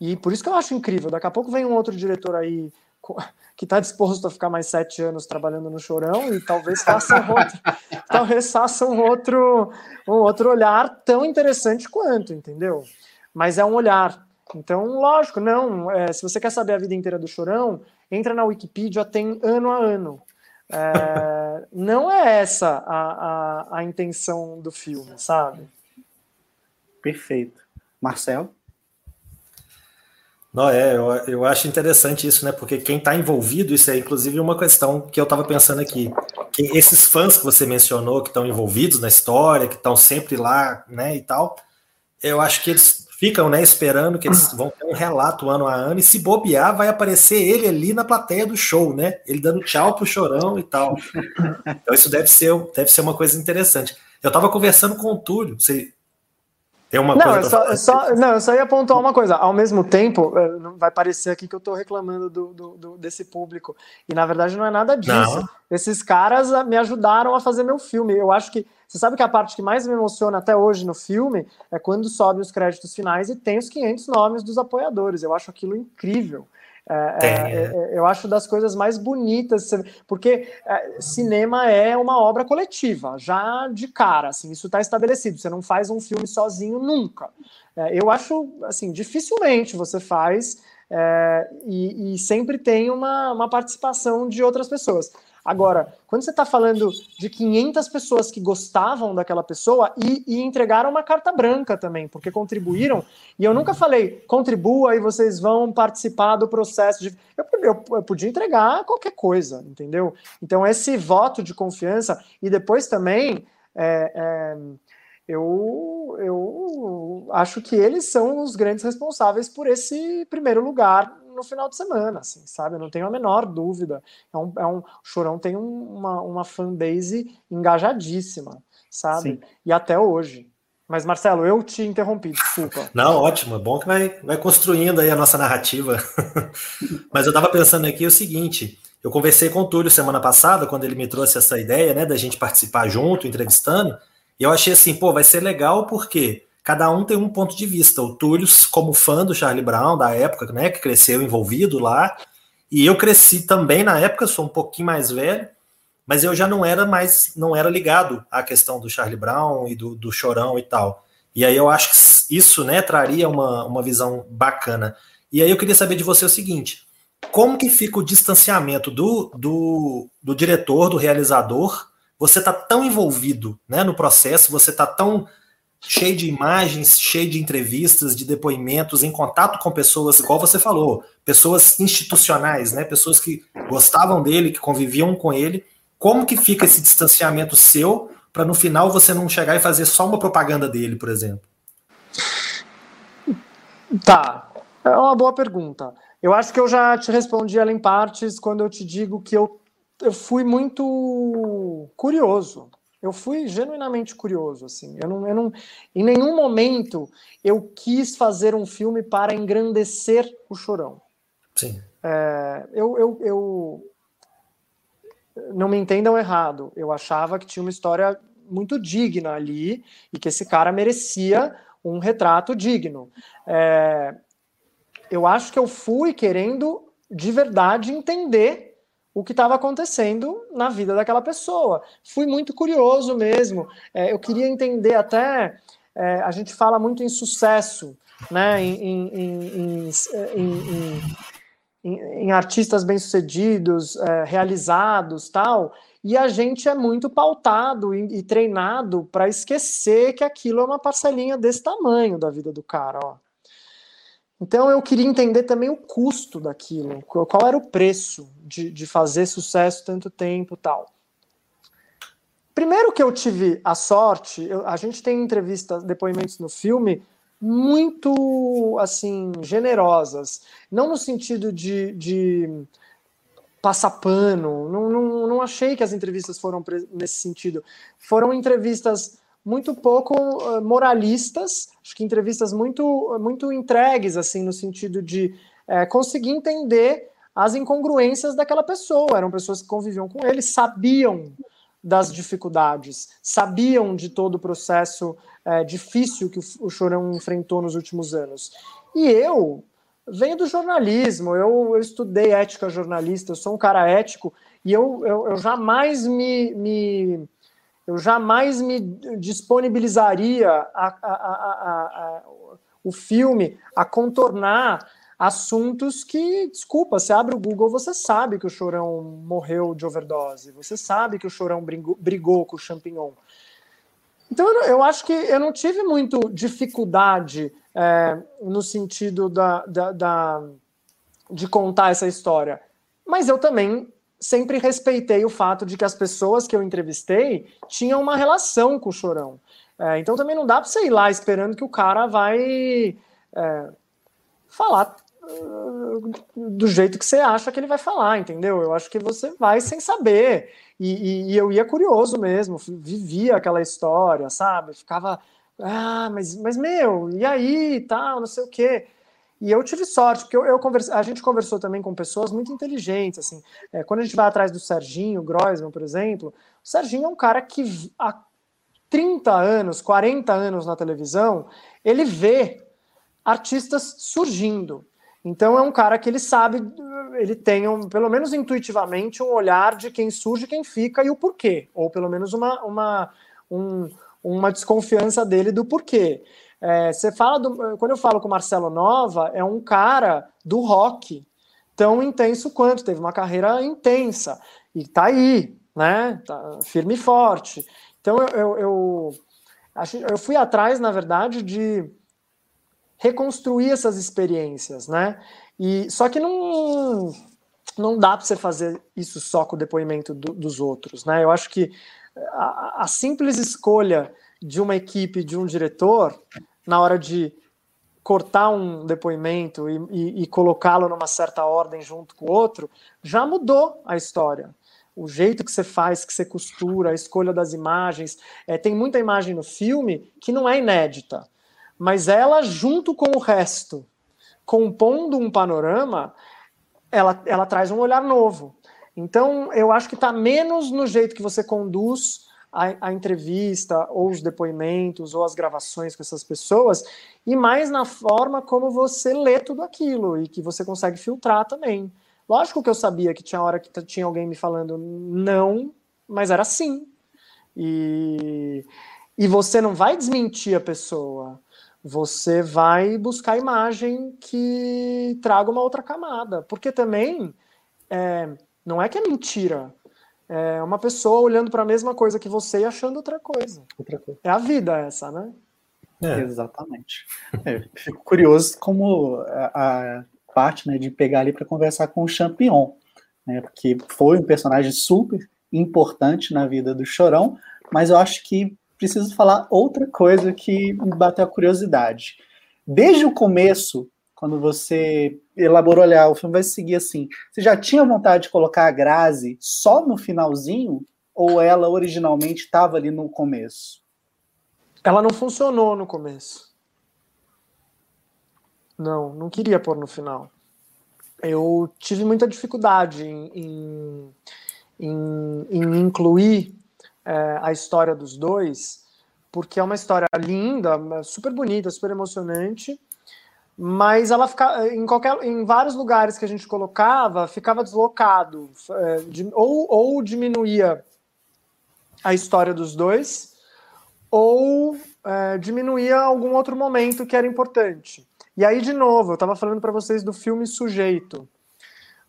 E por isso que eu acho incrível. Daqui a pouco vem um outro diretor aí <laughs> que está disposto a ficar mais sete anos trabalhando no Chorão e talvez faça um outro, <laughs> talvez faça um outro, um outro olhar tão interessante quanto, entendeu? Mas é um olhar. Então, lógico, não. É, se você quer saber a vida inteira do Chorão, entra na Wikipedia, tem ano a ano. É, não é essa a, a, a intenção do filme, sabe? Perfeito. Marcelo? Não, é, eu, eu acho interessante isso, né? Porque quem está envolvido, isso é inclusive uma questão que eu estava pensando aqui. Que esses fãs que você mencionou, que estão envolvidos na história, que estão sempre lá, né, e tal, eu acho que eles ficam, né, esperando que eles vão ter um relato ano a ano, e se bobear, vai aparecer ele ali na plateia do show, né? Ele dando tchau pro chorão e tal. <laughs> Então, isso deve ser, deve ser uma coisa interessante. Eu estava conversando com o Túlio, você tem uma não, coisa. Eu só, eu só, não, eu só ia pontuar uma coisa. Ao mesmo tempo, eh, vai parecer aqui que eu estou reclamando do, do, do, desse público. E na verdade não é nada disso. Não. Esses caras ah, me ajudaram a fazer meu filme. Eu acho que. Você sabe que a parte que mais me emociona até hoje no filme é quando sobe os créditos finais e tem os 500 nomes dos apoiadores. Eu acho aquilo incrível. É, é, é, é, eu acho das coisas mais bonitas, porque é, cinema é uma obra coletiva, já de cara, assim, isso está estabelecido. Você não faz um filme sozinho nunca. É, eu acho, assim, dificilmente você faz e, e, sempre tem uma, uma participação de outras pessoas. Agora, quando você está falando de 500 pessoas que gostavam daquela pessoa e, e, entregaram uma carta branca também, porque contribuíram, e eu nunca falei, contribua e vocês vão participar do processo de. Eu, eu, eu podia entregar qualquer coisa, entendeu? Então, esse voto de confiança, e depois também. É, é, eu, eu acho que eles são os grandes responsáveis por esse primeiro lugar no final de semana, assim, sabe? Eu não tenho a menor dúvida. É um, é um, o Chorão tem uma, uma fanbase engajadíssima, sabe? Sim. E até hoje. Mas, Marcelo, eu te interrompi, desculpa. Não, ótimo. É bom que vai, vai construindo aí a nossa narrativa. <laughs> Mas eu estava pensando aqui o seguinte: eu conversei com o Túlio semana passada, quando ele me trouxe essa ideia, né, da gente participar junto, entrevistando, e eu achei assim, pô, vai ser legal porque cada um tem um ponto de vista. O Túlio, como fã do Charlie Brown, da época, né, que cresceu envolvido lá, e eu cresci também na época, sou um pouquinho mais velho, mas eu já não era mais, não era ligado à questão do Charlie Brown e do, do Chorão e tal. E aí eu acho que isso, né, traria uma, uma visão bacana. E aí eu queria saber de você o seguinte, como que fica o distanciamento do, do, do diretor, do realizador? Você está tão envolvido né, no processo, você está tão cheio de imagens, cheio de entrevistas, de depoimentos, em contato com pessoas, igual você falou, pessoas institucionais, né? Pessoas que gostavam dele, que conviviam com ele. Como que fica esse distanciamento seu para no final você não chegar e fazer só uma propaganda dele, por exemplo? Tá, é uma boa pergunta. Eu acho que eu já te respondi ela em partes quando eu te digo que eu, eu fui muito curioso eu fui genuinamente curioso, assim. Eu não, eu não, em nenhum momento eu quis fazer um filme para engrandecer o Chorão. Sim. É, eu, eu, eu, não me entendam errado. Eu achava que tinha uma história muito digna ali e que esse cara merecia um retrato digno. É, eu acho que eu fui querendo de verdade entender o que estava acontecendo na vida daquela pessoa. Fui muito curioso mesmo. É, eu queria entender até. É, a gente fala muito em sucesso, né? Em, em, em, em artistas bem-sucedidos, é, realizados, tal. E a gente é muito pautado e, e treinado para esquecer que aquilo é uma parcelinha desse tamanho da vida do cara, ó. Então eu queria entender também o custo daquilo, qual era o preço de, de fazer sucesso tanto tempo tal. Primeiro que eu tive a sorte, eu, a gente tem entrevistas, depoimentos no filme muito assim generosas, não no sentido de, de passar pano, não, não, não achei que as entrevistas foram nesse sentido. Foram entrevistas muito pouco uh, moralistas, acho que entrevistas muito, muito entregues, assim, no sentido de é, conseguir entender as incongruências daquela pessoa. Eram pessoas que conviviam com ele, sabiam das dificuldades, sabiam de todo o processo é, difícil que o, o Chorão enfrentou nos últimos anos. E eu venho do jornalismo, eu, eu estudei ética jornalista, eu sou um cara ético, e eu, eu, eu jamais me, me eu jamais me disponibilizaria a, a, a, o filme a contornar assuntos que, desculpa, você abre o Google, você sabe que o Chorão morreu de overdose, você sabe que o Chorão brigou, brigou com o champignon. Então, eu acho que eu não tive muito dificuldade é, no sentido da, da, da, de contar essa história. Mas eu também sempre respeitei o fato de que as pessoas que eu entrevistei tinham uma relação com o Chorão. É, então também não dá para você ir lá esperando que o cara vai é, falar uh, do jeito que você acha que ele vai falar, entendeu? Eu acho que você vai sem saber. E, e, e eu ia curioso mesmo, vivia aquela história, sabe? Ficava, ah, mas, mas meu, e aí, tal, não sei o quê. E eu tive sorte, porque eu, eu converse, a gente conversou também com pessoas muito inteligentes, assim. É, quando a gente vai atrás do Serginho Groisman, por exemplo, o Serginho é um cara que há 30 anos, 40 anos na televisão, ele vê artistas surgindo. Então é um cara que ele sabe, ele tem, um, pelo menos intuitivamente, um olhar de quem surge, quem fica e o porquê. Ou pelo menos uma, uma, um, uma desconfiança dele do porquê. É, você fala do, quando eu falo com o Marcelo Nova, é um cara do rock tão intenso quanto, teve uma carreira intensa e tá aí, né? Tá firme e forte. Então eu, eu, eu, eu fui atrás, na verdade, de reconstruir essas experiências, né? E só que não não dá para você fazer isso só com o depoimento do, dos outros, né? Eu acho que a, a simples escolha de uma equipe, de um diretor, na hora de cortar um depoimento e, e, e colocá-lo numa certa ordem junto com o outro, já mudou a história. O jeito que você faz, que você costura, a escolha das imagens. É, tem muita imagem no filme que não é inédita, mas ela, junto com o resto, compondo um panorama, ela, ela traz um olhar novo. Então, eu acho que está menos no jeito que você conduz a, a, entrevista, ou os depoimentos, ou as gravações com essas pessoas, e mais na forma como você lê tudo aquilo e que você consegue filtrar também. Lógico que eu sabia que tinha hora que tinha alguém me falando não, mas era sim. E, e você não vai desmentir a pessoa, você vai buscar imagem que traga uma outra camada. Porque também é, não é que é mentira, é uma pessoa olhando para a mesma coisa que você e achando outra coisa. outra coisa. É a vida essa, né? É. Exatamente. É, fico curioso como a, a parte né, de pegar ali para conversar com o Champion, né, porque foi um personagem super importante na vida do Chorão, mas eu acho que preciso falar outra coisa que me bateu a curiosidade. Desde o começo, quando você elaborou, olhar, o filme vai seguir assim. Você já tinha vontade de colocar a Grazi só no finalzinho? Ou ela originalmente estava ali no começo? Ela não funcionou no começo. Não, não queria pôr no final. Eu tive muita dificuldade em, em, em, em incluir é, a história dos dois, porque é uma história linda, super bonita, super emocionante mas ela fica em qualquer em vários lugares que a gente colocava ficava deslocado de, ou, ou diminuía a história dos dois ou é, diminuía algum outro momento que era importante. E aí de novo eu estava falando para vocês do filme sujeito.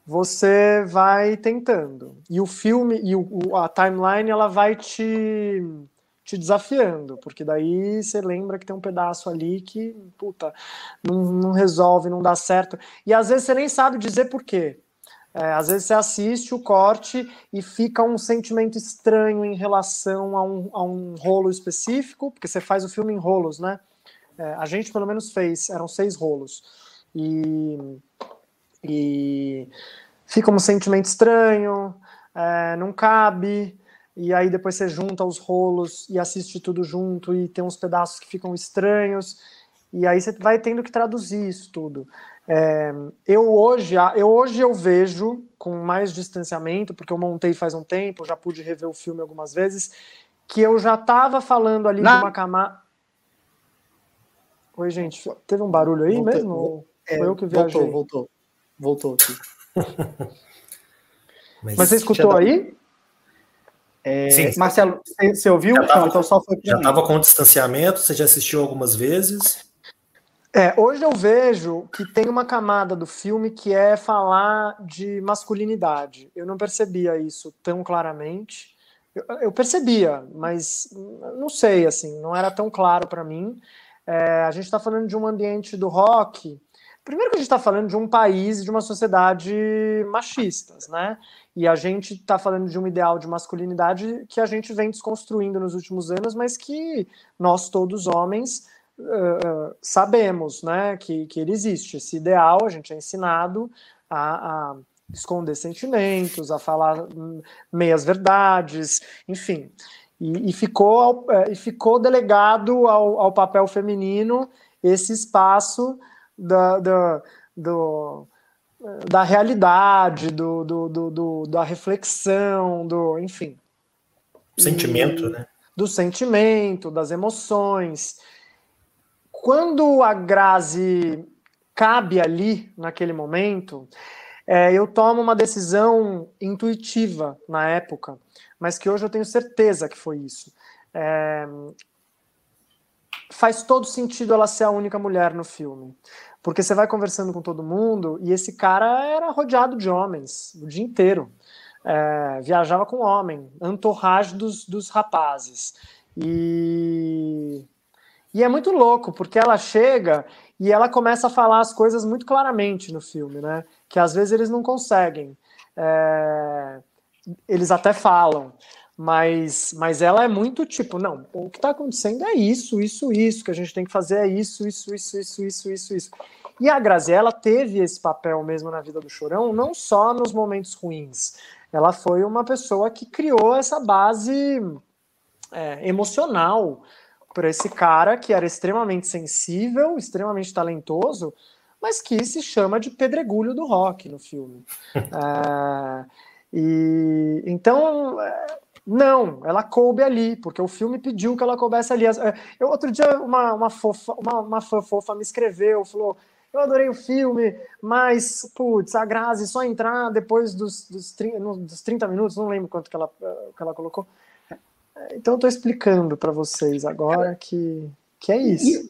Você vai tentando. E o filme e o, a timeline ela vai te te desafiando, porque daí você lembra que tem um pedaço ali que, puta, não, não resolve, não dá certo. E às vezes você nem sabe dizer por quê. É, às vezes você assiste o corte e fica um sentimento estranho em relação a um, a um rolo específico, porque você faz o filme em rolos, né? É, a gente pelo menos fez, eram seis rolos. E, e fica um sentimento estranho, é, não cabe, e aí depois você junta os rolos e assiste tudo junto e tem uns pedaços que ficam estranhos e aí você vai tendo que traduzir isso tudo. É, eu hoje eu hoje eu vejo com mais distanciamento porque eu montei faz um tempo, já pude rever o filme algumas vezes que eu já estava falando ali Não. de uma camada. Oi gente, teve um barulho aí voltou, mesmo? É, foi eu que viajei. Voltou, voltou, voltou. <laughs> Mas, Mas você escutou aí? É, Sim. Marcelo, você, ouviu? Já tava, Não, então só foi Já estava com distanciamento, você já assistiu algumas vezes? É, hoje eu vejo que tem uma camada do filme que é falar de masculinidade. Eu não percebia isso tão claramente. Eu, eu percebia, mas não sei, assim, não era tão claro para mim. É, a gente está falando de um ambiente do rock. Primeiro que a gente está falando de um país de uma sociedade machistas, né? E a gente está falando de um ideal de masculinidade que a gente vem desconstruindo nos últimos anos, mas que nós todos homens uh, sabemos, né, que, que ele existe. Esse ideal a gente é ensinado a, a esconder sentimentos, a falar meias verdades, enfim. E, e ficou, e ficou delegado ao, ao papel feminino esse espaço da, da, do, da realidade, do, do, do, da reflexão, do, enfim. Sentimento, e, né? Do sentimento, das emoções. Quando a Grazi cabe ali, naquele momento, é, eu tomo uma decisão intuitiva na época, mas que hoje eu tenho certeza que foi isso. É, faz todo sentido ela ser a única mulher no filme. Porque você vai conversando com todo mundo e esse cara era rodeado de homens o dia inteiro. É, viajava com homem, entourage dos, dos rapazes. E, e é muito louco, porque ela chega e ela começa a falar as coisas muito claramente no filme, né? Que às vezes eles não conseguem. É, eles até falam, mas, mas ela é muito tipo, não, o que está acontecendo é isso, isso, isso, que a gente tem que fazer é isso, isso, isso, isso, isso, isso, isso. E a Graziella teve esse papel mesmo na vida do Chorão, não só nos momentos ruins. Ela foi uma pessoa que criou essa base é, emocional para esse cara que era extremamente sensível, extremamente talentoso, mas que se chama de pedregulho do rock no filme. <laughs> é, e então é, não, ela coube ali, porque o filme pediu que ela coubesse ali. É, eu, outro dia, uma, uma, fofa, uma, uma fã fofa me escreveu, falou: Eu adorei o filme, mas, putz, a Grazi só entrar depois dos, dos, 30, dos 30 minutos, não lembro quanto que ela, que ela colocou. Então, eu estou explicando para vocês agora que, que é isso.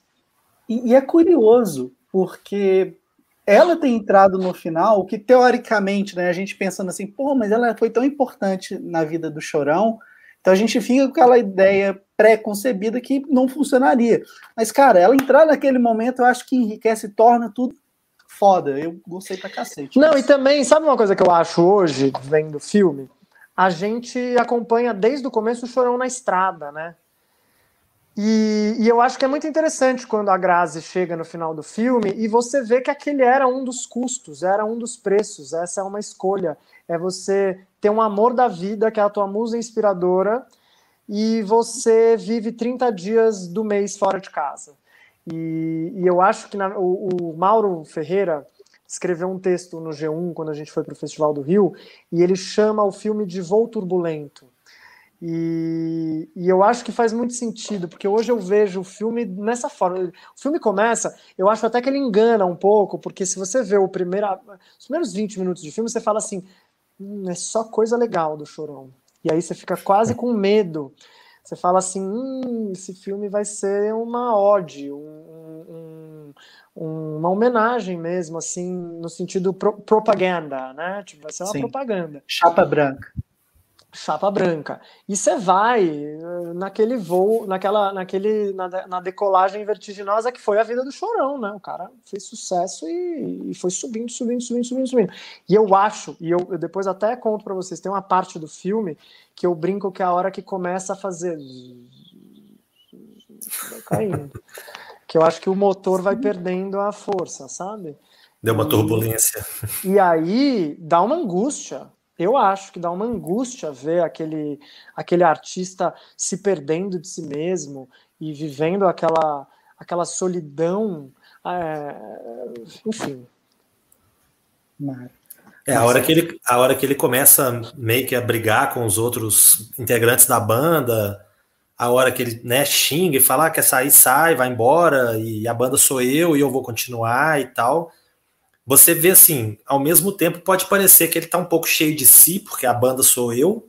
E, e é curioso, porque ela tem entrado no final, que teoricamente, né, a gente pensando assim, pô, mas ela foi tão importante na vida do Chorão, então a gente fica com aquela ideia pré-concebida que não funcionaria. Mas, cara, ela entrar naquele momento, eu acho que enriquece e torna tudo foda. Eu gostei pra cacete. Não, mas... e também, sabe uma coisa que eu acho hoje, vendo o filme? A gente acompanha desde o começo o Chorão na estrada, né? E, e, eu acho que é muito interessante quando a Grazi chega no final do filme e você vê que aquele era um dos custos, era um dos preços, essa é uma escolha. É você ter um amor da vida, que é a tua musa inspiradora, e você vive 30 dias do mês fora de casa. E, e eu acho que na, o, o Mauro Ferreira escreveu um texto no G1 quando a gente foi para o Festival do Rio, e ele chama o filme de Voo Turbulento E, e, eu acho que faz muito sentido, porque hoje eu vejo o filme nessa forma. O filme começa, eu acho até que ele engana um pouco, porque se você vê o primeiro, os primeiros 20 minutos de filme, você fala assim: hum, é só coisa legal do Chorão. E aí você fica quase com medo. Você fala assim: hum, esse filme vai ser uma ode, um, um, uma homenagem mesmo, assim, no sentido pro, propaganda, né? Tipo, vai ser uma Sim. propaganda. Chapa branca chapa branca. E você vai eh, naquele voo, naquela, naquele, na, na, decolagem vertiginosa que foi a vida do Chorão, né? O cara fez sucesso e, e foi subindo, subindo, subindo, subindo, subindo. E eu acho, e eu, eu depois até conto para vocês, tem uma parte do filme que eu brinco que é a hora que começa a fazer <laughs> vai caindo. que eu acho que o motor vai perdendo a força, sabe? Deu uma turbulência. E aí dá uma angústia, eu acho que dá uma angústia ver aquele, aquele artista se perdendo de si mesmo e vivendo aquela, aquela solidão. É, enfim. É, a hora, que ele, a hora que ele começa meio que a brigar com os outros integrantes da banda, a hora que ele né, xinga e fala, ah, quer sair, sai, vai embora, e a banda sou eu e eu vou continuar e tal você vê assim, ao mesmo tempo pode parecer que ele está um pouco cheio de si, porque a banda sou eu,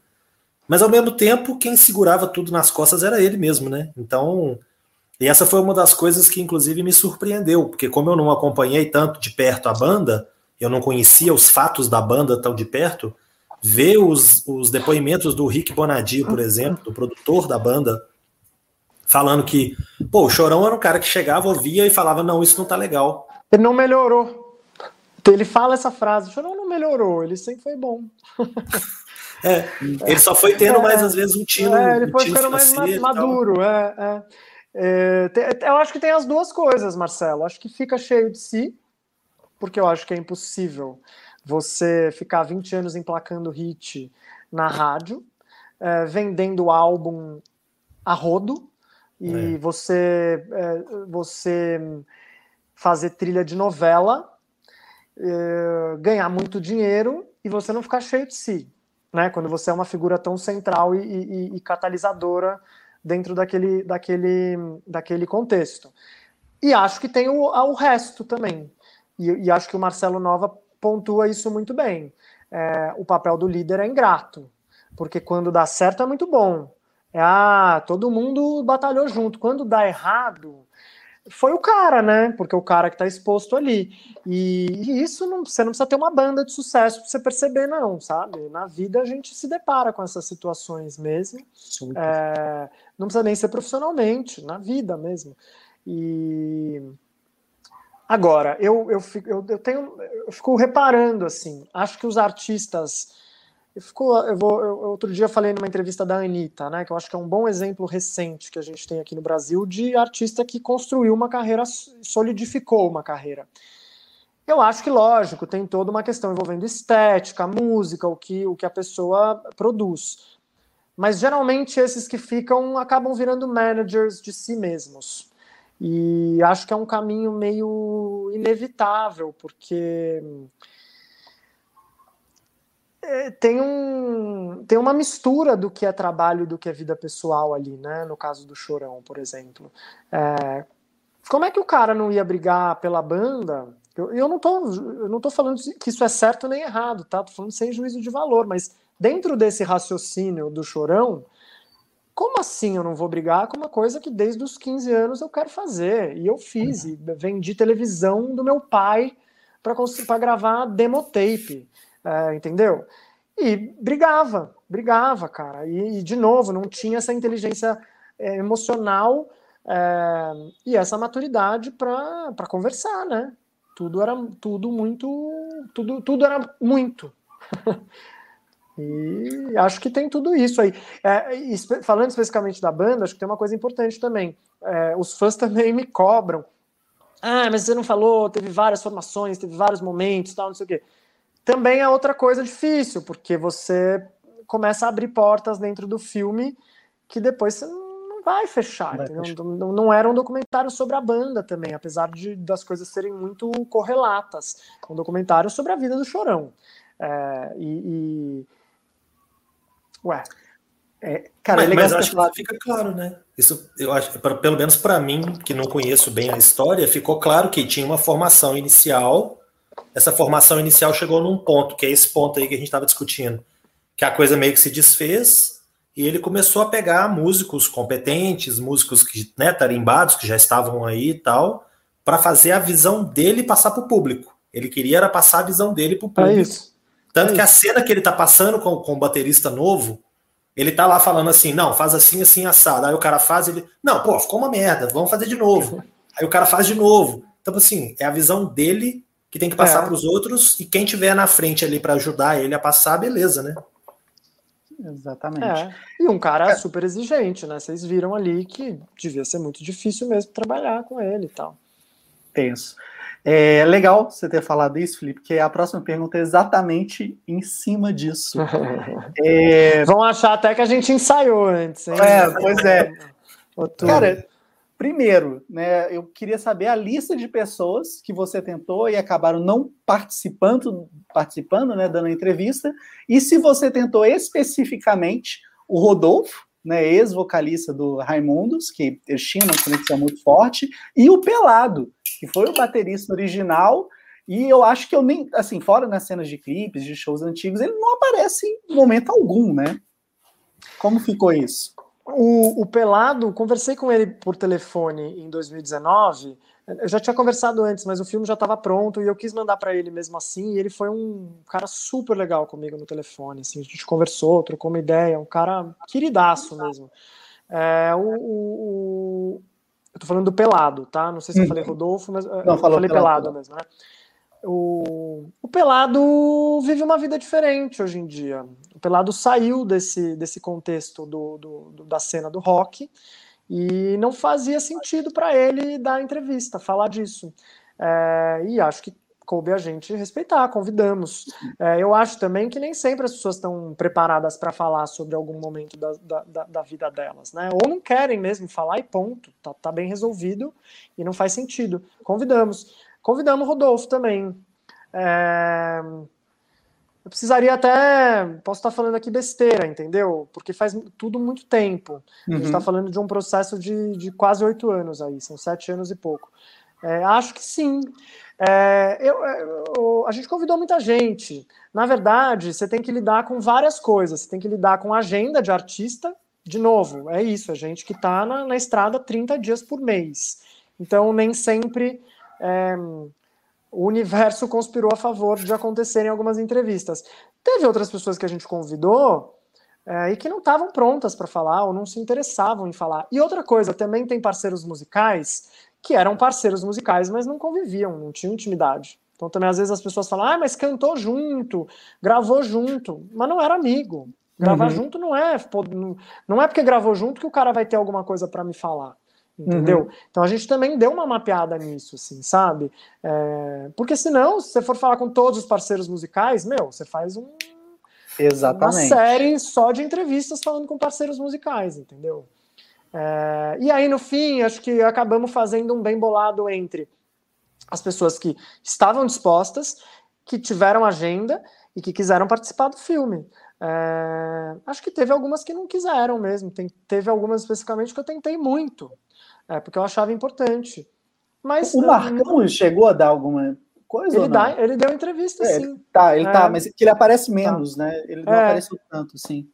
mas ao mesmo tempo quem segurava tudo nas costas era ele mesmo, né? Então, e essa foi uma das coisas que inclusive me surpreendeu, porque como eu não acompanhei tanto de perto a banda, eu não conhecia os fatos da banda tão de perto, ver os, os depoimentos do Rick Bonadio, por exemplo, do produtor da banda, falando que, pô, o Chorão era um cara que chegava, ouvia e falava, não, isso não tá legal. Ele não melhorou. Ele fala essa frase, o Chorão não melhorou, ele sempre foi bom. <laughs> É, ele só foi tendo é, mais, às vezes, um tiro. É, ele foi ficando mais maduro. É, é, é, tem, eu acho que tem as duas coisas, Marcelo. Acho que fica cheio de si, porque eu acho que é impossível você ficar 20 anos emplacando hit na rádio, é, vendendo álbum a rodo, e é. você, você fazer trilha de novela eh, ganhar muito dinheiro e você não ficar cheio de si, né? Quando você é uma figura tão central e, e, e catalisadora dentro daquele, daquele, daquele contexto. E acho que tem o, o resto também. E, e, acho que o Marcelo Nova pontua isso muito bem. É, o papel do líder é ingrato, porque quando dá certo é muito bom. É, ah, todo mundo batalhou junto. Quando dá errado, foi o cara, né? Porque o cara que está exposto ali. E, e, isso não, você não precisa ter uma banda de sucesso para você perceber, não, sabe? Na vida a gente se depara com essas situações mesmo. É, não precisa nem ser profissionalmente, na vida mesmo. E agora, eu, eu, fico, eu, eu tenho, eu fico reparando assim, acho que os artistas Ficou, eu vou, eu, outro dia falei numa entrevista da Anitta, né, que eu acho que é um bom exemplo recente que a gente tem aqui no Brasil de artista que construiu uma carreira, solidificou uma carreira. Eu acho que, lógico, tem toda uma questão envolvendo estética, música, o que, o que a pessoa produz. Mas geralmente esses que ficam acabam virando managers de si mesmos. E acho que é um caminho meio inevitável, porque tem, um, tem uma mistura do que é trabalho e do que é vida pessoal ali, né? No caso do Chorão, por exemplo. É, como é que o cara não ia brigar pela banda? Eu, eu, não tô, eu não tô falando que isso é certo nem errado, tá? Tô falando sem juízo de valor, mas dentro desse raciocínio do Chorão, como assim eu não vou brigar com uma coisa que desde os 15 anos eu quero fazer? E eu fiz, e vendi televisão do meu pai para gravar demo tape é, entendeu? E brigava, brigava, cara. E, e, de novo, não tinha essa inteligência é, emocional é, e essa maturidade para conversar, né? Tudo era tudo muito, tudo, tudo era muito. <laughs> e acho que tem tudo isso aí. É, falando especificamente da banda, acho que tem uma coisa importante também. É, os fãs <laughs> também me cobram. Ah, mas você não falou, teve várias formações, teve vários momentos, tal, não sei o quê também é outra coisa difícil, porque você começa a abrir portas dentro do filme que depois você não vai fechar. Vai fechar. Não, não, era um documentário sobre a banda também, apesar de das coisas serem muito correlatas. É um documentário sobre a vida do Chorão. É, e, e... Ué. É, cara, mas, é mas acho que fica claro, né? Isso, eu acho, pelo menos para mim, que não conheço bem a história, ficou claro que tinha uma formação inicial. Essa formação inicial chegou num ponto, que é esse ponto aí que a gente estava discutindo, que a coisa meio que se desfez e ele começou a pegar músicos competentes, músicos que, né, tarimbados, que já estavam aí e tal, para fazer a visão dele passar para o público. Ele queria era passar a visão dele para o é público. É isso. Tanto é que isso. a cena que ele tá passando com, com o baterista novo, ele tá lá falando assim, não, faz assim, assim, assado. Aí o cara faz, ele, não, pô, ficou uma merda, vamos fazer de novo. <laughs> Aí o cara faz de novo. Então, assim, é a visão dele que tem que passar é. para os outros, e quem tiver na frente ali para ajudar ele a passar, beleza, né? Exatamente. É. E um cara é. super exigente, né? Vocês viram ali que devia ser muito difícil mesmo trabalhar com ele e tal. Tenso. É legal você ter falado isso, Felipe, porque a próxima pergunta é exatamente em cima disso. <laughs> é... Vão achar até que a gente ensaiou antes, hein? É, pois é. Cara, primeiro, né, eu queria saber a lista de pessoas que você tentou e acabaram não participando, participando, né, dando a entrevista, e se você tentou especificamente o Rodolfo, né, ex-vocalista do Raimundos, que eles tinham uma conexão muito forte, e o Pelado, que foi o baterista original, e eu acho que eu nem, assim, fora nas cenas de clipes, de shows antigos, ele não aparece em momento algum, né? Como ficou isso? O, o Pelado, conversei com ele por telefone em 2019, eu já tinha conversado antes, mas o filme já estava pronto e eu quis mandar para ele mesmo assim. E ele foi um cara super legal comigo no telefone. Assim, a gente conversou, trocou uma ideia, um cara queridaço mesmo. É, o, o, eu tô falando do Pelado, tá? Não sei se eu falei uhum. Rodolfo, mas Não, eu falei Pelado, pelado mesmo, né? O, o Pelado vive uma vida diferente hoje em dia. Pelado saiu desse, desse contexto do, do, do da cena do rock e não fazia sentido para ele dar entrevista, falar disso. É, e acho que coube a gente respeitar, convidamos. É, eu acho também que nem sempre as pessoas estão preparadas para falar sobre algum momento da, da, da, vida delas, né? Ou não querem mesmo falar e ponto, tá, tá bem resolvido e não faz sentido. Convidamos. Convidamos o Rodolfo também. É, eu precisaria até. Posso estar falando aqui besteira, entendeu? Porque faz tudo muito tempo. Uhum. A gente está uhum. falando de um processo de, de quase oito anos aí, são sete anos e pouco. É, acho que sim. É, eu, é, eu, a gente convidou muita gente. Na verdade, você tem que lidar com várias coisas. Você tem que lidar com agenda de artista. De novo, é isso, a gente que está na, na estrada 30 dias por mês. Então, nem sempre. É, o universo conspirou a favor de acontecerem algumas entrevistas. Teve outras pessoas que a gente convidou é, e que não estavam prontas para falar ou não se interessavam em falar. E outra coisa, também tem parceiros musicais que eram parceiros musicais, mas não conviviam, não tinham intimidade. Então também às vezes as pessoas falam, ah, mas cantou junto, gravou junto, mas não era amigo. Gravar uhum. junto não é, não é porque gravou junto que o cara vai ter alguma coisa para me falar entendeu? Uhum. Então a gente também deu uma mapeada nisso, assim, sabe? É, porque senão, se você for falar com todos os parceiros musicais, meu, você faz um, Exatamente. uma série só de entrevistas falando com parceiros musicais, entendeu? É, e aí, no fim, acho que acabamos fazendo um bem bolado entre as pessoas que estavam dispostas, que tiveram agenda e que quiseram participar do filme. É, acho que teve algumas que não quiseram mesmo. Tem, teve algumas especificamente que eu tentei muito. É, porque eu achava importante. Mas, o Marcão não... chegou a dar alguma coisa? Ele, dá, ele deu entrevista, é, sim. Tá, ele tá, é. tá, mas ele aparece tá. menos, tá. né? Ele não é. apareceu tanto, sim.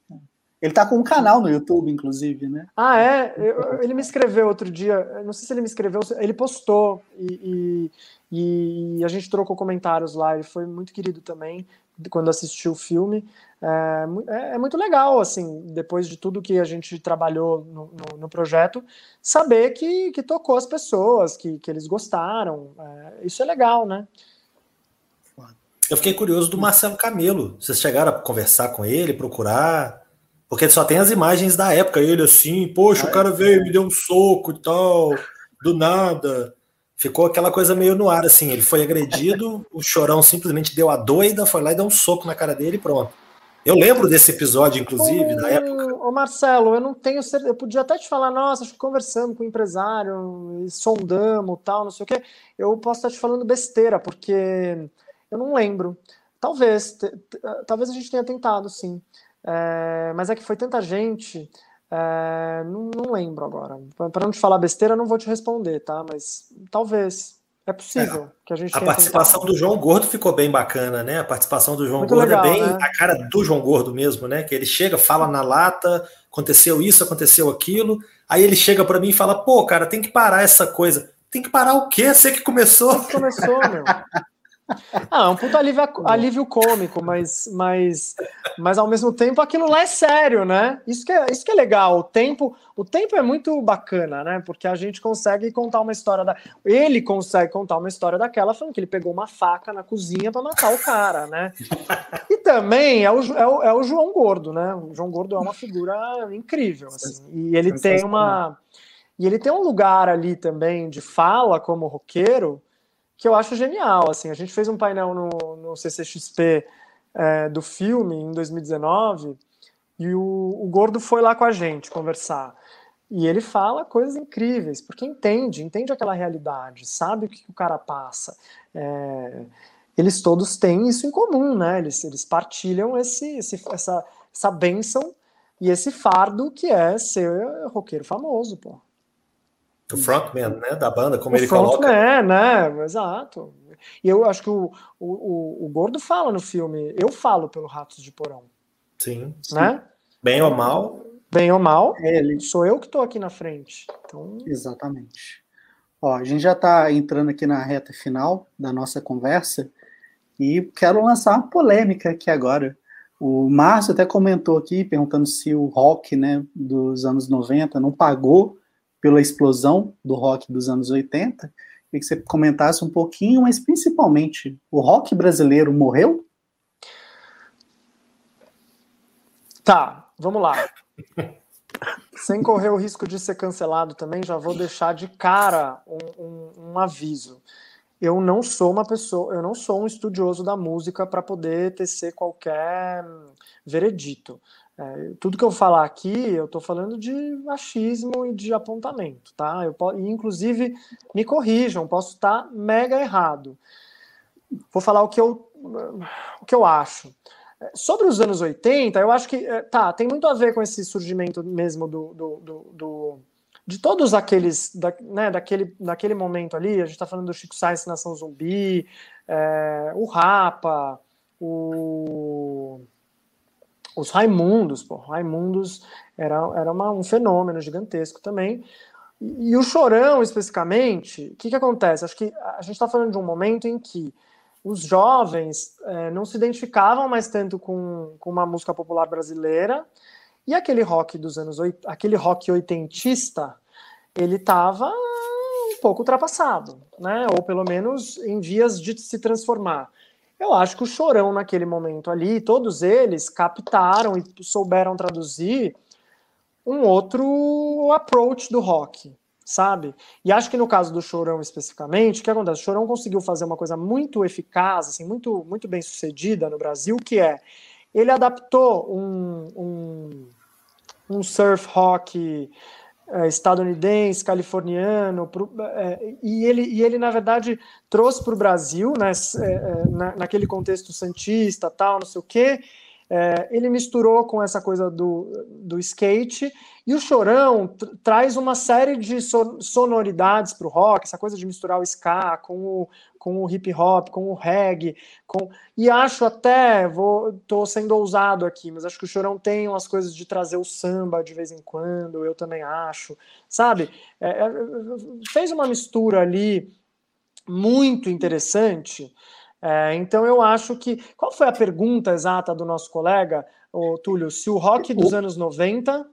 Ele tá com um canal no YouTube, inclusive, né? Ah, é? Eu, ele me escreveu outro dia, não sei se ele me escreveu, ele postou e, e, e, a gente trocou comentários lá. Ele foi muito querido também quando assistiu o filme. É, é, é, muito legal, assim, depois de tudo que a gente trabalhou no, no, no projeto, saber que, que tocou as pessoas, que, que eles gostaram. É, isso é legal, né? Eu fiquei curioso do Marcelo Camelo. Vocês chegaram a conversar com ele, procurar? Porque só tem as imagens da época, ele assim, poxa, o cara veio, me deu um soco e tal, do nada. Ficou aquela coisa meio no ar, assim. Ele foi agredido, o chorão simplesmente deu a doida, foi lá e deu um soco na cara dele e pronto. Eu lembro desse episódio, inclusive, da época. Ô Marcelo, eu não tenho certeza. Eu podia até te falar, nossa, acho que conversando com o empresário, sondamos tal, não sei o quê. Eu posso estar te falando besteira, porque eu não lembro. Talvez, talvez a gente tenha tentado, sim. É, mas é que foi tanta gente. É, não, não, lembro agora. Para não te falar besteira, não vou te responder, tá? Mas talvez. É possível é, que a gente. A participação do João Gordo ficou bem bacana, né? A participação do João Muito Gordo é legal, é bem né? a cara do João Gordo mesmo, né? Que ele chega, fala na lata, aconteceu isso, aconteceu aquilo. Aí ele chega para mim e fala: pô, cara, tem que parar essa coisa. Tem que parar o quê? Você que começou. Você começou, meu. <laughs> <laughs> Ah, é um puto alívio, alívio cômico, mas, mas, mas ao mesmo tempo aquilo lá é sério, né? Isso que é, isso que é legal. O tempo, o tempo é muito bacana, né? Porque a gente consegue contar uma história da. Ele consegue contar uma história daquela falando que ele pegou uma faca na cozinha para matar o cara, né? E também é o, é o, é o João Gordo, né? O João Gordo é uma figura incrível, assim. E ele tem uma. E ele tem um lugar ali também de fala como roqueiro que eu acho genial. Assim, a gente fez um painel no, no CCXP é, do filme em 2019 e o, o Gordo foi lá com a gente conversar. E ele fala coisas incríveis, porque entende, entende aquela realidade, sabe o que o cara passa. É, eles todos têm isso em comum, né? Eles, eles partilham esse, esse, essa, essa benção e esse fardo que é ser roqueiro famoso, pô. O frontman, né, da banda, como o ele coloca. É, né, exato. E eu acho que o, o, o, Gordo fala no filme, eu falo pelo Ratos de Porão. Sim. Né? Bem ou mal. Bem ou mal, ele. sou eu que estou aqui na frente. Então... Exatamente. Ó, a gente já está entrando aqui na reta final da nossa conversa e quero lançar uma polêmica aqui agora. O Márcio até comentou aqui, perguntando se o rock né, dos anos 90 não pagou pela explosão do rock dos anos 80. Queria que você comentasse um pouquinho, mas principalmente, o rock brasileiro morreu? Tá, vamos lá. <laughs> Sem correr o risco de ser cancelado também, já vou deixar de cara um, um, um aviso. Eu não sou uma pessoa, eu não sou um estudioso da música para poder tecer qualquer veredito. É, tudo que eu falar aqui, eu estou falando de achismo e de apontamento, tá? Eu, inclusive, me corrijam, posso estar mega errado. Vou falar o que eu, o que eu acho. Sobre os anos 80, eu acho que é, tá, tem muito a ver com esse surgimento mesmo do, do, do, do de todos aqueles, da, né, daquele, daquele momento ali, a gente está falando do Chico Sainz Nação Zumbi, é, o Rapa, o os Raimundos, pô, Raimundos era, era uma, um fenômeno gigantesco também. E, e o Chorão, especificamente, o que, que acontece? Acho que a gente está falando de um momento em que os jovens é, não se identificavam mais tanto com, com uma música popular brasileira e aquele rock dos anos aquele rock oitentista ele estava um pouco ultrapassado, né? Ou pelo menos em vias de se transformar. Eu acho que o Chorão, naquele momento ali, todos eles captaram e souberam traduzir um outro approach do rock, sabe? E acho que no caso do Chorão especificamente, o que acontece? O Chorão conseguiu fazer uma coisa muito eficaz, assim, muito, muito bem sucedida no Brasil, que é ele adaptou um, um, um surf rock é, estadunidense, californiano, pro, é, e, ele, e ele, na verdade, trouxe para o Brasil, né, é, é, na, naquele contexto santista, tal, não sei o quê, é, ele misturou com essa coisa do, do skate, e o Chorão traz uma série de so sonoridades para o rock, essa coisa de misturar o ska com o, com o hip hop, com o reggae, com e acho até, vou, tô sendo ousado aqui, mas acho que o Chorão tem umas coisas de trazer o samba de vez em quando, eu também acho, sabe? É, é, fez uma mistura ali muito interessante. É, então eu acho que. Qual foi a pergunta exata do nosso colega, o Túlio? Se o rock dos o, anos 90.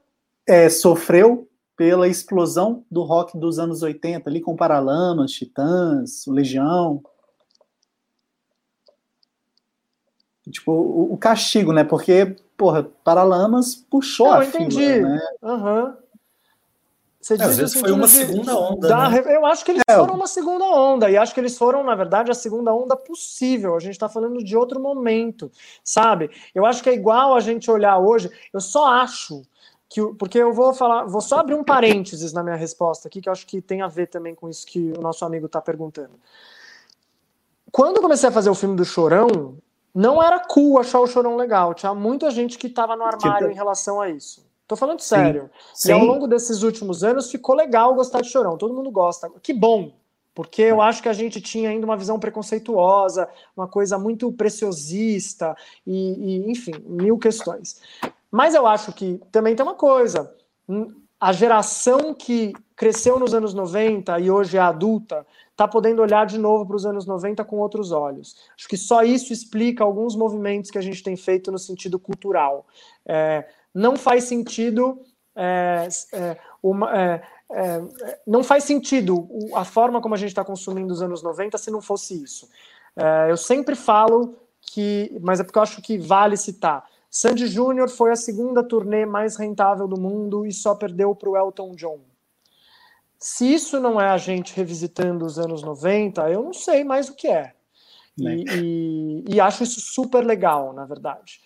É, sofreu pela explosão do rock dos anos 80, ali com Paralamas, Titãs, Legião. Tipo, o, o, castigo, né? Porque, porra, Paralamas puxou Não, a fila, né? Uhum. Você é, às vezes foi uma de, segunda onda. Da, né? Eu acho que eles é. foram uma segunda onda, e acho que eles foram, na verdade, a segunda onda possível. A gente está falando de outro momento, sabe? Eu acho que é igual a gente olhar hoje. Eu só acho que. Porque eu vou falar, vou só abrir um parênteses na minha resposta aqui, que eu acho que tem a ver também com isso que o nosso amigo está perguntando. Quando eu comecei a fazer o filme do Chorão, não era cool achar o Chorão legal. Tinha muita gente que estava no armário em relação a isso. Tô falando sério. Sim. E ao longo desses últimos anos ficou legal gostar de Chorão. Todo mundo gosta. Que bom, porque eu acho que a gente tinha ainda uma visão preconceituosa, uma coisa muito preciosista, e, e, enfim, mil questões. Mas eu acho que também tem uma coisa: hum, a geração que cresceu nos anos 90 e hoje é adulta está podendo olhar de novo para os anos 90 com outros olhos. Acho que só isso explica alguns movimentos que a gente tem feito no sentido cultural. É, não faz sentido é, é, uma, é, é, não faz sentido a forma como a gente está consumindo os anos 90 se não fosse isso. É, eu sempre falo que, mas é porque eu acho que vale citar. Sandy Júnior foi a segunda turnê mais rentável do mundo e só perdeu para o Elton John. Se isso não é a gente revisitando os anos 90, eu não sei mais o que é. E, né? e, e acho isso super legal, na verdade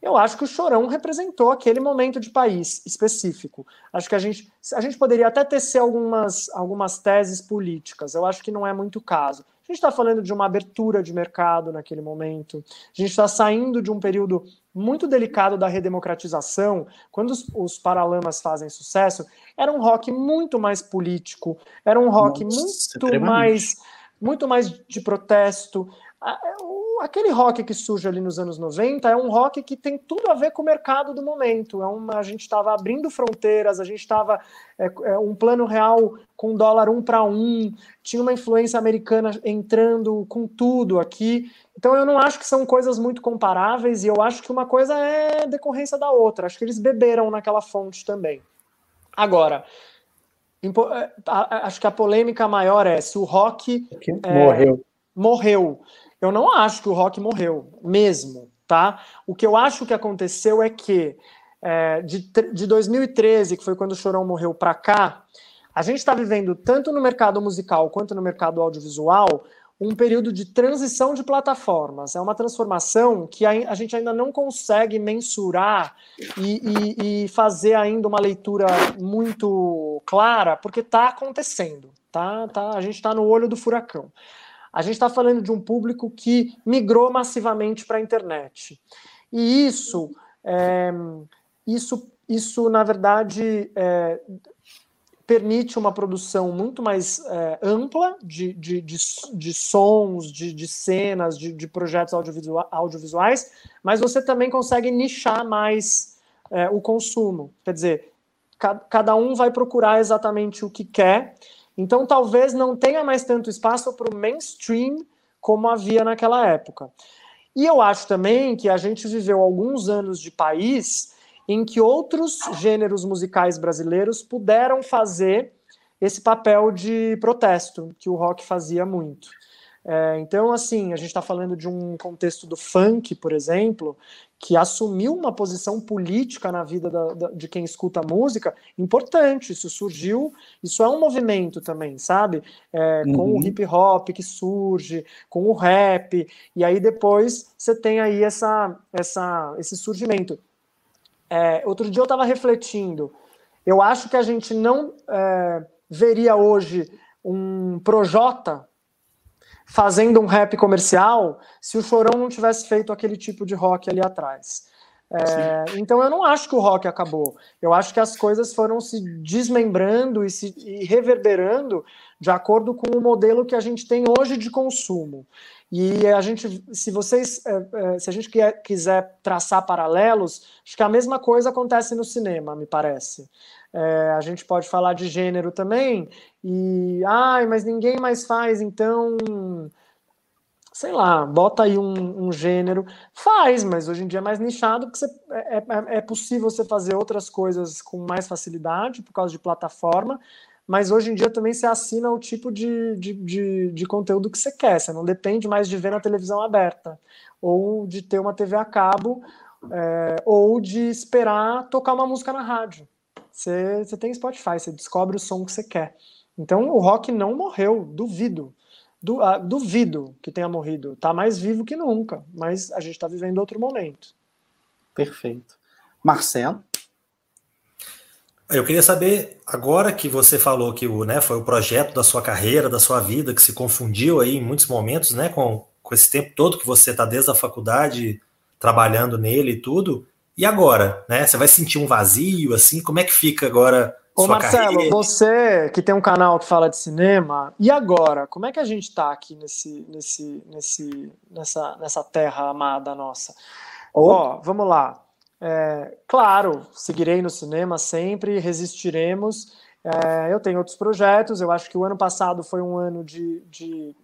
eu acho que o Chorão representou aquele momento de país específico. Acho que a gente, a gente poderia até tecer algumas, algumas teses políticas, eu acho que não é muito o caso. A gente está falando de uma abertura de mercado naquele momento, a gente está saindo de um período muito delicado da redemocratização, quando os, os, Paralamas fazem sucesso, era um rock muito mais político, era um rock Nossa, muito mais muito mais de protesto. É, aquele rock que surge ali nos anos 90 é um rock que tem tudo a ver com o mercado do momento. É uma, a gente estava abrindo fronteiras, a gente estava é, é, um plano real com dólar um para um, tinha uma influência americana entrando com tudo aqui. Então eu não acho que são coisas muito comparáveis e eu acho que uma coisa é decorrência da outra. Acho que eles beberam naquela fonte também. Agora, é, acho que a polêmica maior é se o rock é, morreu. Eu não acho que o rock morreu, mesmo, tá? O que eu acho que aconteceu é que é, de, de 2013, que foi quando o Chorão morreu, para cá, a gente está vivendo tanto no mercado musical quanto no mercado audiovisual um período de transição de plataformas. É uma transformação que a, gente ainda não consegue mensurar e, e, e fazer ainda uma leitura muito clara, porque está acontecendo. Tá, tá, a gente está no olho do furacão. A gente está falando de um público que migrou massivamente para a internet. E isso, é, isso, isso na verdade, é, permite uma produção muito mais é, ampla de, de, de, de, sons, de, de cenas, de, de projetos audiovisuais, mas você também consegue nichar mais é, o consumo. Quer dizer, cada um vai procurar exatamente o que quer então, talvez não tenha mais tanto espaço para o mainstream como havia naquela época. E eu acho também que a gente viveu alguns anos de país em que outros gêneros musicais brasileiros puderam fazer esse papel de protesto, que o rock fazia muito. É, então, assim, a gente está falando de um contexto do funk, por exemplo, que assumiu uma posição política na vida da, da, de quem escuta música importante. Isso surgiu, isso é um movimento também, sabe? É, uhum. Com o uhum. hip hop que surge, com o rap, e aí depois você tem aí essa, essa, esse surgimento. É, outro dia eu estava refletindo, eu acho que a gente não é, veria hoje um Projota fazendo um rap comercial se o Chorão não tivesse feito aquele tipo de rock ali atrás. É, então eu não acho que o rock acabou. Eu acho que as coisas foram se desmembrando e se e reverberando de acordo com o modelo que a gente tem hoje de consumo. E a gente, se vocês, é, é, se a gente quiser traçar paralelos, acho que a mesma coisa acontece no cinema, me parece. É, a gente pode falar de gênero também, e ai, mas ninguém mais faz, então sei lá, bota aí um, um, gênero, faz, mas hoje em dia é mais nichado, porque você, é, é, é, possível você fazer outras coisas com mais facilidade por causa de plataforma, mas hoje em dia também você assina o tipo de, de, de, de conteúdo que você quer, você não depende mais de ver na televisão aberta, ou de ter uma TV a cabo, é, ou de esperar tocar uma música na rádio. Você, você tem Spotify, você descobre o som que você quer. Então o rock não morreu, duvido. Du, uh, duvido que tenha morrido. Está mais vivo que nunca, mas a gente está vivendo outro momento. Perfeito. Marcelo? Eu queria saber, agora que você falou que o, né, foi o projeto da sua carreira, da sua vida, que se confundiu aí em muitos momentos né, com, com esse tempo todo que você está desde a faculdade trabalhando nele e tudo. E agora, né? Você vai sentir um vazio, assim? Como é que fica agora? Ô Marcelo, carreira? você que tem um canal que fala de cinema, e agora? Como é que a gente está aqui nesse, nesse, nesse, nessa, nessa terra amada nossa? Ó, oh. vamos lá. É, claro, seguirei no cinema sempre, resistiremos. É, eu tenho outros projetos. Eu acho que o ano passado foi um ano de, de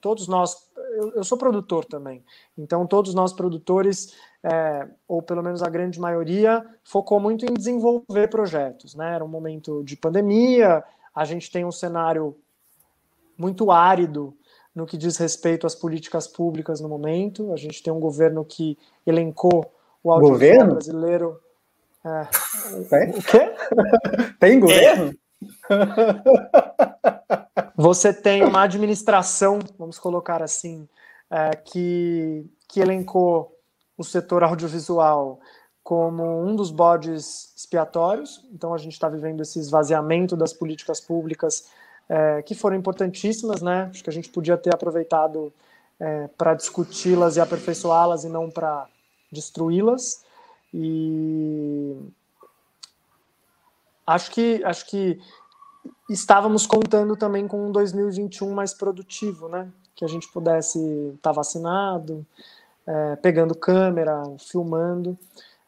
todos nós. Eu, eu, sou produtor também, então todos nós produtores, é, ou pelo menos a grande maioria, focou muito em desenvolver projetos. Né? Era um momento de pandemia. A gente tem um cenário muito árido no que diz respeito às políticas públicas no momento. A gente tem um governo que elencou o audiovisual brasileiro. É, Tem? O quê? Tem governo? Você tem uma administração, vamos colocar assim, é, que, que elencou o setor audiovisual como um dos bodes expiatórios. Então a gente está vivendo esse esvaziamento das políticas públicas é, que foram importantíssimas, né? Acho que a gente podia ter aproveitado é, para discuti-las e aperfeiçoá-las e não para destruí-las. E acho que acho que estávamos contando também com um 2021 mais produtivo, né? Que a gente pudesse estar tá vacinado, é, pegando câmera, filmando.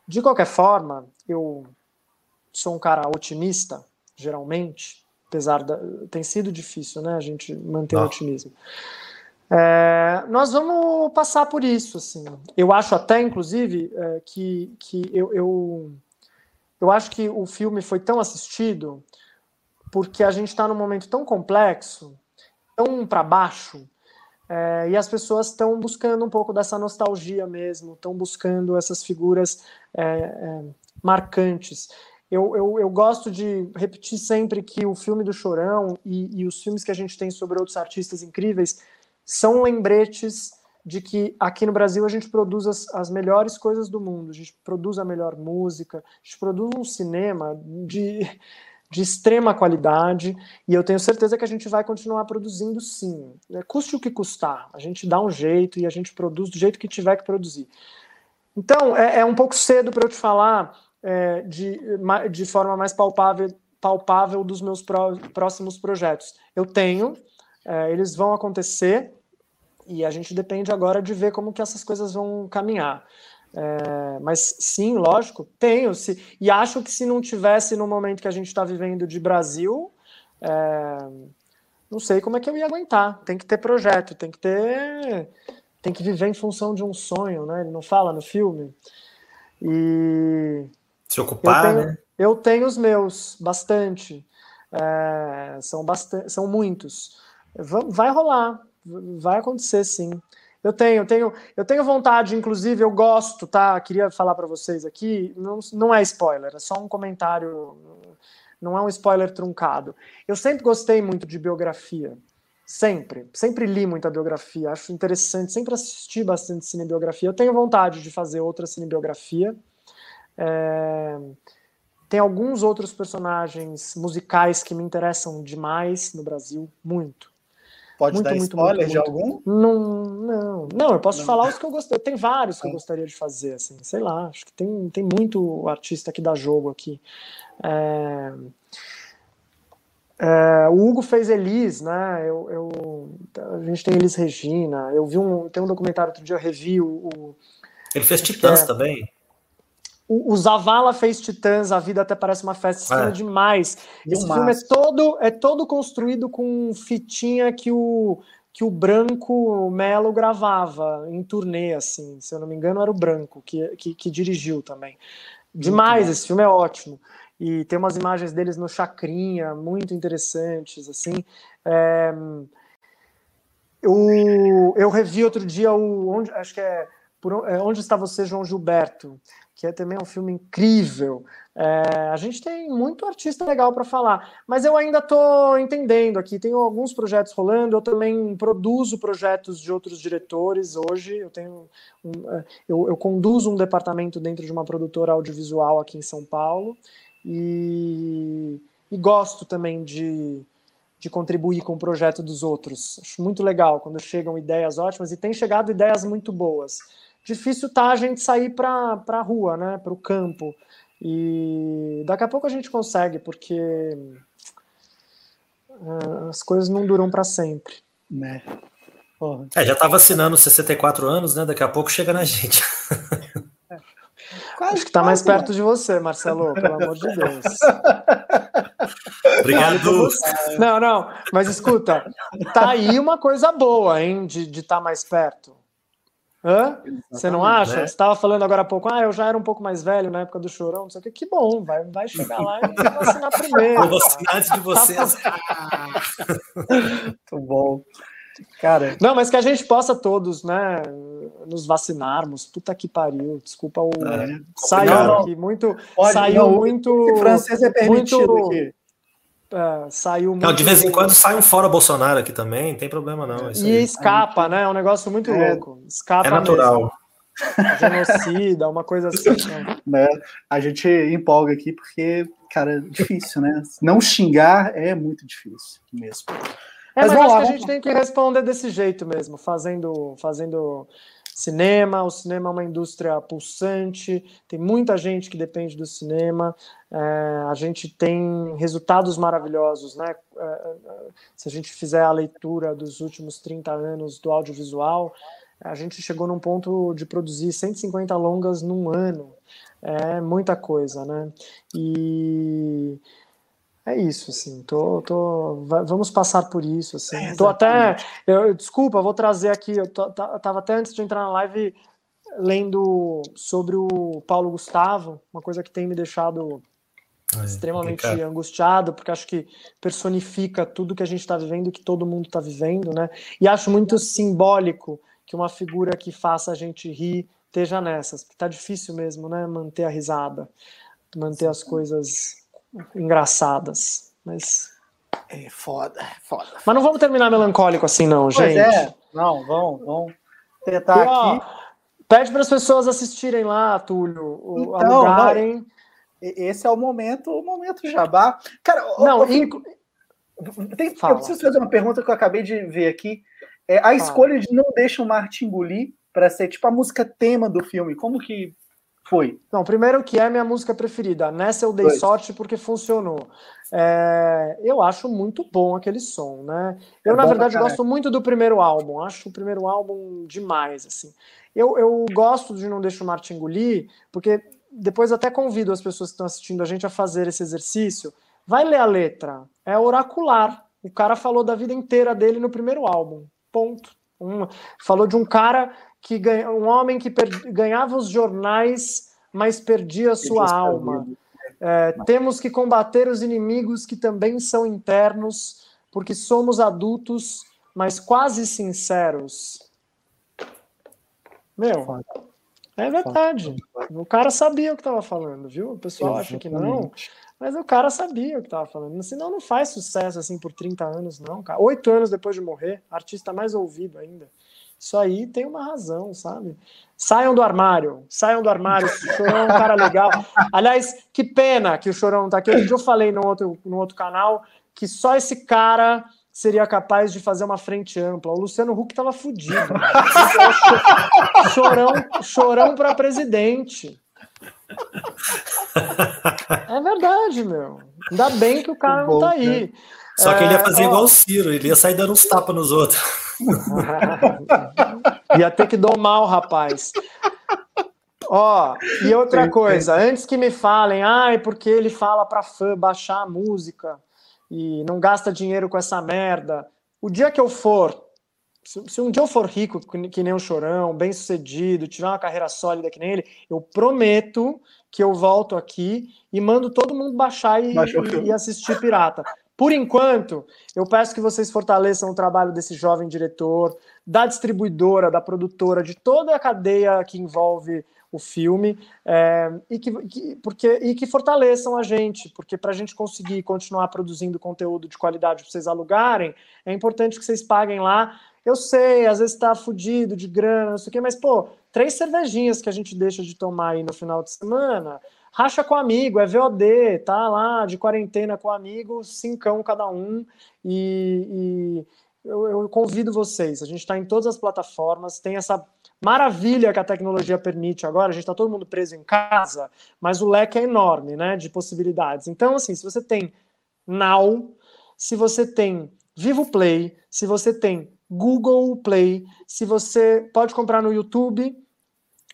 De qualquer forma, eu sou um cara otimista, geralmente, apesar da. Tem sido difícil, né? A gente manter o otimismo. É, nós vamos passar por isso, assim. Eu acho até, inclusive, é, que, que eu, eu, eu acho que o filme foi tão assistido porque a gente está num momento tão complexo, tão para baixo, é, e as pessoas estão buscando um pouco dessa nostalgia mesmo, estão buscando essas figuras é, é, marcantes. Eu, eu, eu, gosto de repetir sempre que o filme do Chorão e, e os filmes que a gente tem sobre outros artistas incríveis são lembretes de que aqui no Brasil a gente produz as, as, melhores coisas do mundo, a gente produz a melhor música, a gente produz um cinema de, de extrema qualidade e eu tenho certeza que a gente vai continuar produzindo sim. É, custe o que custar, a gente dá um jeito e a gente produz do jeito que tiver que produzir. Então, é, é um pouco cedo para eu te falar é, de, de forma mais palpável, palpável dos meus próximos projetos. Eu tenho, é, eles vão acontecer e a gente depende agora de ver como que essas coisas vão caminhar. É, mas sim, lógico, tenho. Se, e acho que se não tivesse no momento que a gente está vivendo de Brasil, é, não sei como é que eu ia aguentar. Tem que ter projeto, tem que ter. Tem que viver em função de um sonho, né? Ele não fala no filme. E. Se ocupar, eu tenho, né? Eu tenho os meus, bastante. É, são, bastante, são muitos. Vai rolar, vai acontecer sim. Eu tenho, tenho, eu tenho vontade, inclusive, eu gosto, tá? Queria falar para vocês aqui, não, não é spoiler, é só um comentário, não é um spoiler truncado. Eu sempre gostei muito de biografia, sempre, sempre li muita biografia, acho interessante, sempre assisti bastante cinebiografia. Eu tenho vontade de fazer outra cinebiografia. É... Tem alguns outros personagens musicais que me interessam demais no Brasil, muito. Pode muito, dar muito, spoiler muito, de algum? Não, não. Não, eu posso não. falar os que eu gostei. Tem vários que eu gostaria de fazer, assim, sei lá. Acho que tem, tem muito artista que dá jogo aqui. É... É, o Hugo fez Elis, né? Eu, eu, a gente tem Elis Regina. Eu vi um, tem um documentário outro dia, eu revi o. o Ele fez Titãs é, também. O, Zavala fez Titãs, a vida até parece uma festa, esse é. demais. Esse filme é todo, é todo construído com fitinha que o que o Branco Melo gravava em turnê, assim, se eu não me engano, era o Branco que, que, que dirigiu também. Demais, esse filme é ótimo. E tem umas imagens deles no Chacrinha, muito interessantes, assim. É, eu, eu revi outro dia o. Onde, acho que é, por, é Onde Está Você, João Gilberto, que é também um filme incrível. É, a gente tem muito artista legal para falar, mas eu ainda estou entendendo aqui. Tenho alguns projetos rolando, eu também produzo projetos de outros diretores. Hoje eu tenho, um, é, eu, eu conduzo um departamento dentro de uma produtora audiovisual aqui em São Paulo e, e gosto também de, de contribuir com o projeto dos outros. Acho muito legal quando chegam ideias ótimas e tem chegado ideias muito boas. Difícil tá a gente sair para a rua, né, para o campo. E daqui a pouco a gente consegue, porque uh, as coisas não duram para sempre. Né? É, já está vacinando 64 anos, né? Daqui a pouco chega na gente. Quase, Acho que está mais perto de você, Marcelo, pelo amor de Deus. Obrigado. Não, não, mas escuta, tá aí uma coisa boa, hein, de estar tá mais perto. Hã? Você não acha? Né? Você estava falando agora há pouco, ah, eu já era um pouco mais velho na época do chorão, não sei o que. Que bom, vai, vai chegar lá e vacinar primeiro. Vou vacinar antes de vocês. <laughs> Muito bom. Cara. Não, mas que a gente possa todos, né, nos vacinarmos. Puta que pariu. Desculpa o. É, saiu aqui muito. Pode, saiu não, muito. francês é permitido muito, aqui. É, saiu muito. Não, de vez em quando sai um fora Bolsonaro aqui também, não tem problema não. e aí. escapa, né? É um negócio muito é, louco. Escapa é natural. Mesmo. Genocida, uma coisa assim. <laughs> Né? né? A gente empolga aqui porque, cara, é difícil, né? Não xingar é muito difícil mesmo. É, mas, mas acho lá, que a gente tem que responder desse jeito mesmo, fazendo, fazendo cinema. O cinema é uma indústria pulsante, tem muita gente que depende do cinema. É, a gente tem resultados maravilhosos, né? É, é se a gente fizer a leitura dos últimos 30 anos do audiovisual, a gente chegou num ponto de produzir 150 longas num ano. É muita coisa, né? E é isso, assim, tô, tô, vamos passar por isso, assim. É, tô até, eu, desculpa, vou trazer aqui, eu tô, tava até antes de entrar na live lendo sobre o Paulo Gustavo, uma coisa que tem me deixado é, extremamente complicado. angustiado, porque acho que personifica tudo que a gente está vivendo e que todo mundo está vivendo, né? E acho muito simbólico que uma figura que faça a gente rir esteja nessas, porque tá difícil mesmo, né? Manter a risada, manter as coisas engraçadas. Mas. É foda, é foda. Mas não vamos terminar melancólico assim, não, pois gente. É. Não, vamos, vamos tentar e, ó, aqui. Pede para as pessoas assistirem lá, Túlio, então, alugarem. Esse é o momento, o momento jabá. Cara, não, inc... tem, eu preciso fazer uma pergunta que eu acabei de ver aqui. É, a Fala. escolha de não deixa o Martin engolir para ser tipo a música tema do filme. Como que foi. Não, primeiro que é minha música preferida. Nessa eu dei Foi. sorte porque funcionou. É, eu acho muito bom aquele som, né? Eu, é na verdade, gosto muito do primeiro álbum. Acho o primeiro álbum demais, assim. Eu, eu gosto de Não Deixa o Martin engolir, porque depois até convido as pessoas que estão assistindo a gente a fazer esse exercício. Vai ler a letra. É oracular. O cara falou da vida inteira dele no primeiro álbum. Ponto. Um, falou de um cara que ganha, um homem que per, ganhava os jornais, mas perdia a sua alma. É, temos que combater os inimigos que também são internos, porque somos adultos, mas quase sinceros. Meu, é verdade. O cara sabia o que estava falando, viu? O pessoal acha que não, mas o cara sabia o que estava falando. Senão não faz sucesso assim por 30 anos, não, cara. Oito anos depois de morrer, artista mais ouvido ainda. Isso aí tem uma razão, sabe? Saiam do armário, saiam do armário. O Chorão é um cara legal. Aliás, que pena que o Chorão tá aqui. Eu falei no outro, no outro canal que só esse cara seria capaz de fazer uma frente ampla. O Luciano Huck tava fudido. <laughs> Chorão, chorão para presidente. É verdade, meu. Ainda bem que o cara não tá aí. Só que ele ia é, fazer é, igual o Ciro, ele ia sair dando uns tapas nos outros. <laughs> ia ter que domar o rapaz. Ó, e outra coisa, antes que me falem, ai, ah, porque ele fala para fã baixar a música e não gasta dinheiro com essa merda. O dia que eu for, se, um dia eu for rico, que nem o Chorão, bem sucedido, tiver uma carreira sólida que nem ele, eu prometo que eu volto aqui e mando todo mundo baixar e, e, e assistir Pirata. Por enquanto, eu peço que vocês fortaleçam o trabalho desse jovem diretor, da distribuidora, da produtora, de toda a cadeia que envolve o filme é, e, que, que, porque, e que fortaleçam a gente, porque para a gente conseguir continuar produzindo conteúdo de qualidade para vocês alugarem, é importante que vocês paguem lá. Eu sei, às vezes está fudido de grana, não sei o quê, mas, pô, três cervejinhas que a gente deixa de tomar aí no final de semana racha com amigo, é VOD, tá lá de quarentena com amigo, cincão cada um, e, e eu, eu, convido vocês, a gente está em todas as plataformas, tem essa maravilha que a tecnologia permite agora, a gente está todo mundo preso em casa, mas o leque é enorme, né, de possibilidades. Então, assim, se você tem Now, se você tem Vivo Play, se você tem Google Play, se você pode comprar no YouTube,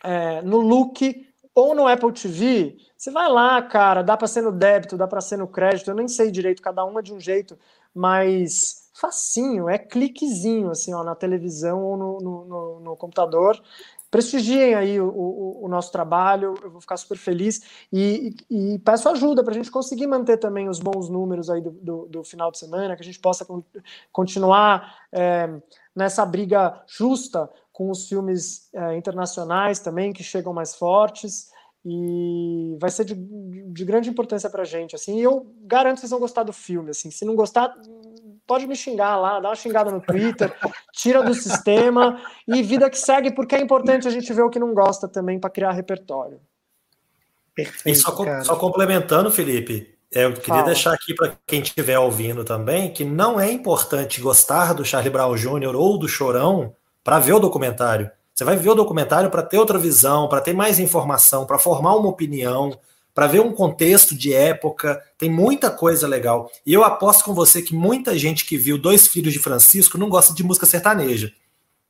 é, no Look ou no Apple TV, você vai lá, cara, dá para ser no débito, dá para ser no crédito, eu nem sei direito, cada uma de um jeito, mas facinho, é cliquezinho assim, ó, na televisão ou no, no, no, no computador. Prestigiem aí o, o, o, nosso trabalho, eu vou ficar super feliz. E, e, e peço ajuda para a gente conseguir manter também os bons números aí do, do, do final de semana, que a gente possa continuar é, nessa briga justa com os filmes é, internacionais também, que chegam mais fortes e vai ser de, de grande importância para a gente, assim, e eu garanto que vocês vão gostar do filme, assim, se não gostar, pode me xingar lá, dá uma xingada no Twitter, <laughs> tira do sistema e vida que segue, porque é importante a gente ver o que não gosta também para criar repertório. Perfeito, e só, só complementando, Felipe, é, eu queria Fala. deixar aqui para quem estiver ouvindo também que não é importante gostar do Charlie Brown Jr. ou do Chorão para ver o documentário. Você vai ver o documentário para ter outra visão, para ter mais informação, para formar uma opinião, para ver um contexto de época, tem muita coisa legal. E eu aposto com você que muita gente que viu Dois Filhos de Francisco não gosta de música sertaneja.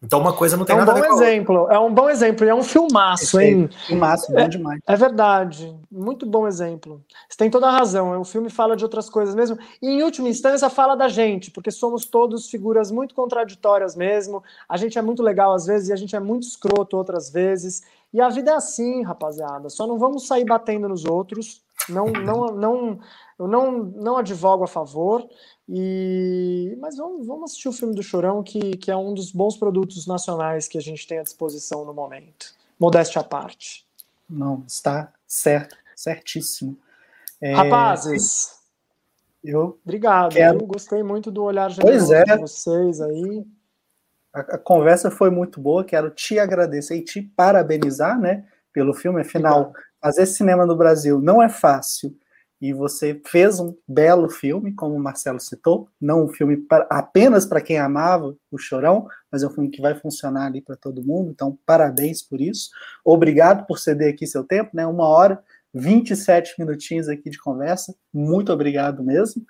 Então uma coisa não tem é um nada a ver com exemplo, É um bom exemplo, e é um filmaço, hein? Filmaço, bom é, demais. É verdade, muito bom exemplo. Você tem toda a razão, o filme fala de outras coisas mesmo, e em última instância fala da gente, porque somos todos figuras muito contraditórias mesmo, a gente é muito legal às vezes e a gente é muito escroto outras vezes, e a vida é assim, rapaziada, só não vamos sair batendo nos outros, não, não, não, eu não, não advogo a favor, e, mas vamos, vamos assistir o filme do Chorão, que, que é um dos bons produtos nacionais que a gente tem à disposição no momento. Modéstia à parte. Não, está certo, certíssimo. É, Rapazes, eu obrigado. Quero... Eu gostei muito do olhar generoso é. de vocês aí. A, a, conversa foi muito boa. Quero te agradecer e te parabenizar, né, pelo filme. Afinal, obrigado. Fazer cinema no Brasil não é fácil e você fez um belo filme, como o Marcelo citou, não um filme pra, apenas para quem amava o Chorão, mas é um filme que vai funcionar ali para todo mundo, então parabéns por isso. Obrigado por ceder aqui seu tempo, né? Uma hora, 27 minutinhos aqui de conversa, muito obrigado mesmo.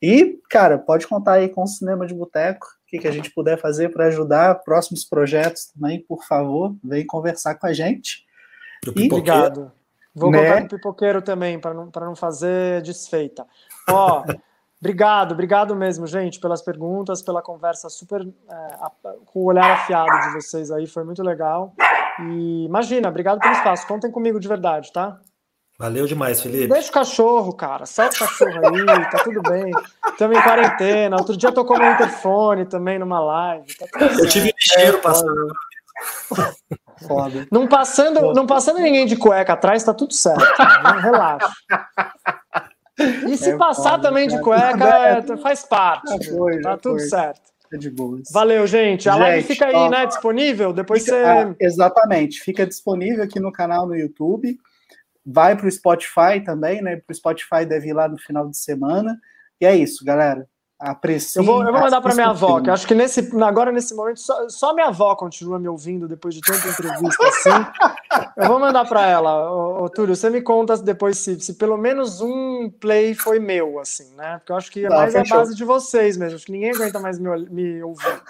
E, cara, pode contar aí com o Cinema de Boteco, o que, que a gente puder fazer para ajudar próximos projetos também, por favor, vem conversar com a gente. E, obrigado. Vou né? botar no pipoqueiro também, para não, não fazer desfeita. Ó, <laughs> obrigado, obrigado mesmo, gente, pelas perguntas, pela conversa super é, com o olhar afiado de vocês aí, foi muito legal. E imagina, obrigado pelo espaço. Contem comigo de verdade, tá? Valeu demais, Felipe. Deixa o cachorro, cara. Solta o cachorro aí, tá tudo bem. Estamos em quarentena. Outro dia tocou no interfone também numa live. Tá Eu tive cheiro passando. <laughs> <laughs> Foda. Não passando, não passando ninguém de cueca atrás, tá tudo certo. Né? Relaxa. E se é passar foda, também cara. de cueca, <laughs> é, faz parte. Foi, tá tudo foi. certo. É de boas. Valeu, gente. A gente, live fica aí, ó, né? Disponível? Depois fica, você. É, exatamente. Fica disponível aqui no canal no YouTube. Vai para o Spotify também, né? Para o Spotify deve ir lá no final de semana. E é isso, galera. Aprecie, eu, vou, eu vou mandar para minha avó, que acho que nesse, agora nesse momento só, só minha avó continua me ouvindo depois de tanta entrevista assim. Eu vou mandar para ela, ô, ô, Túlio, você me conta depois se, se pelo menos um play foi meu, assim, né? Porque eu acho que é mais a base de vocês mesmo, acho que ninguém aguenta mais me, me ouvir.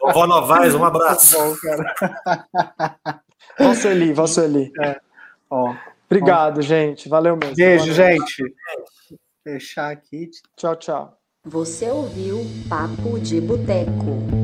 Vovó Novaes, um abraço. Bom, cara. Vó Sueli, Vó Sueli. É. Ó, Obrigado, ó. gente. Valeu mesmo. Beijo, gente. Fechar aqui. Tchau, tchau. Você ouviu Papo de Boteco.